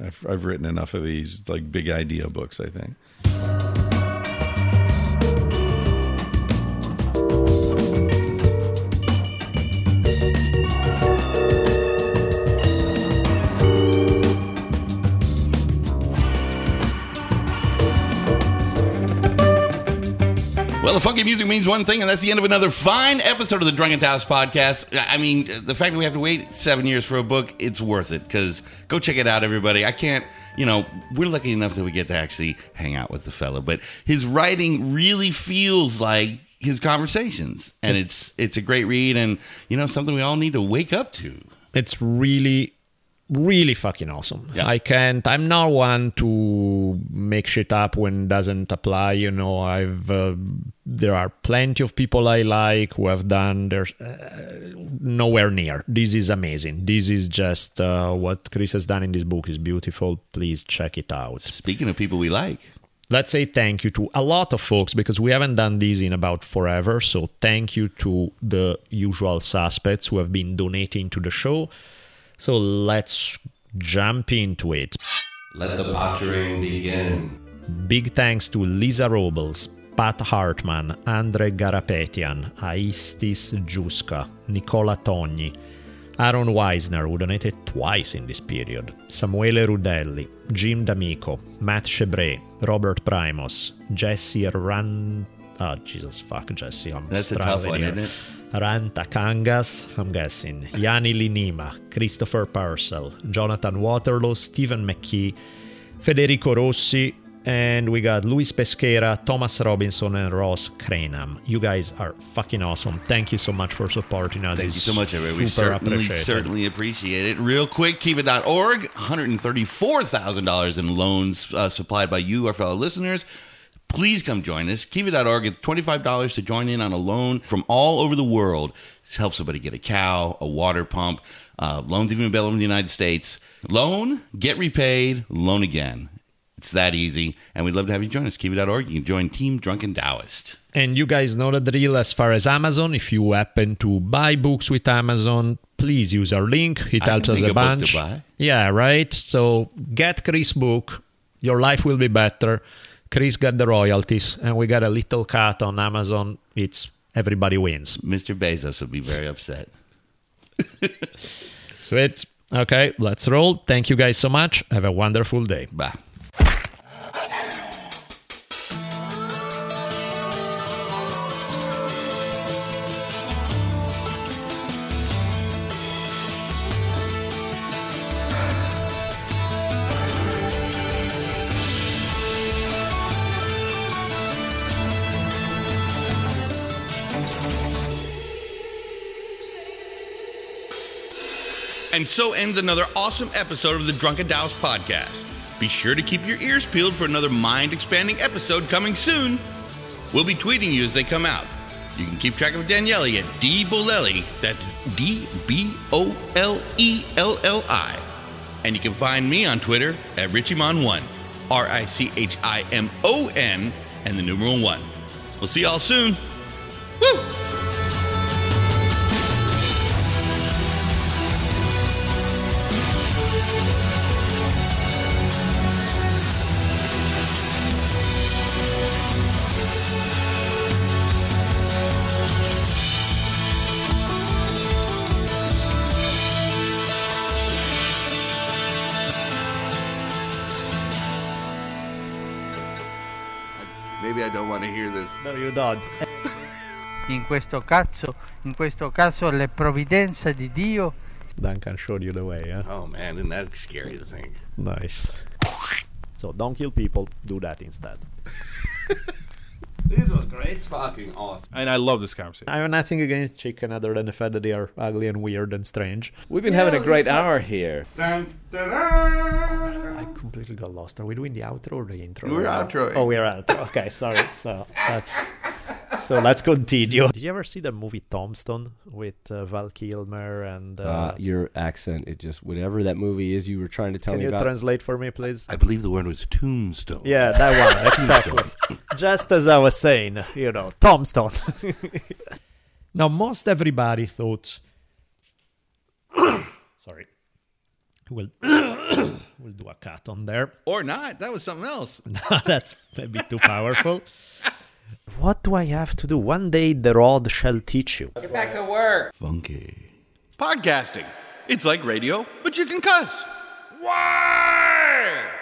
I've, I've written enough of these like big idea books. I think. The funky music means one thing, and that's the end of another fine episode of the Drunken Taoist podcast. I mean, the fact that we have to wait seven years for a book, it's worth it because go check it out, everybody. I can't, you know, we're lucky enough that we get to actually hang out with the fellow, but his writing really feels like his conversations, and it's it's a great read, and you know, something we all need to wake up to. it's really really fucking awesome. Yeah. I can't. I'm not one to make shit up when it doesn't apply. You know, I've uh, there are plenty of people I like who have done. There's uh, nowhere near. This is amazing. This is just uh, what Chris has done in this book is beautiful. Please check it out. Speaking of people we like, Let's say thank you to a lot of folks because we haven't done this in about forever. So thank you to the usual suspects who have been donating to the show. So let's jump into it. Let the pottering begin. Big thanks to Lisa Robles, Pat Hartman, Andre Garapetian, Aistis Juska, Nicola Togni, Aaron Weisner, who donated twice in this period, Samuele Rudelli, Jim D'Amico, Matt Chebre, Robert Primos, Jesse Ran... Oh, ah, Jesus, fuck, Jesse. I'm That's a tough struggling one, here. isn't it? Rantakangas, I'm guessing, Yanni Linima, Christopher Purcell, Jonathan Waterloo, Stephen McKee, Federico Rossi, and we got Luis Pesquera, Thomas Robinson, and Ross Cranham. You guys are fucking awesome. Thank you so much for supporting us. Thank you so much, everybody. We certainly, appreciate it. certainly appreciate it. Real quick, Kiva.org, $134,000 in loans uh, supplied by you, our fellow listeners. Please come join us. Kiva.org, it's $25 to join in on a loan from all over the world. Helps somebody get a cow, a water pump. Uh, loans even available in the United States. Loan, get repaid, loan again. It's that easy. And we'd love to have you join us. Kiva.org, you can join Team Drunken Taoist. And you guys know the drill as far as Amazon. If you happen to buy books with Amazon, please use our link. It I helps us a to bunch. Yeah, right. So get Chris' book. Your life will be better. Chris got the royalties, and we got a little cut on Amazon. It's everybody wins. Mr. Bezos would be very upset. Sweet. Okay, let's roll. Thank you guys so much. Have a wonderful day. Bye. And so ends another awesome episode of the Drunken Taoist podcast. Be sure to keep your ears peeled for another mind expanding episode coming soon. We'll be tweeting you as they come out. You can keep track of Daniele at D Bolelli. That's D B O L E L L I. And you can find me on Twitter at Richimon1. R I C H I M O N and the numeral 1. We'll see y'all soon. Woo! No, you don't. In questo caso, in questo caso le provvidenze di Dio Duncan showed you the way, yeah? Oh man, isn't that scary to think? Nice. So don't kill people, do that instead. This was great. Fucking awesome. And I love this conversation. I have nothing against chicken other than the fact that they are ugly and weird and strange. We've been having a great hour here. I completely got lost. Are we doing the outro or the intro? We're outroing. Oh, we're outro. Okay, sorry. So that's so let's continue. Did you ever see the movie Tombstone with uh, Val Kilmer and? Uh, Uh, your accent, it just whatever that movie is you were trying to tell can me Can you about. translate for me, please? I believe the word was tombstone. Yeah, that one exactly. Just as I was saying, you know, Tombstone. now, most everybody thought. Sorry. We'll we'll do a cut on there. Or not. That was something else. That's maybe too powerful. What do I have to do? One day the rod shall teach you. Get back to work. Funky. Podcasting. It's like radio, but you can cuss. Why?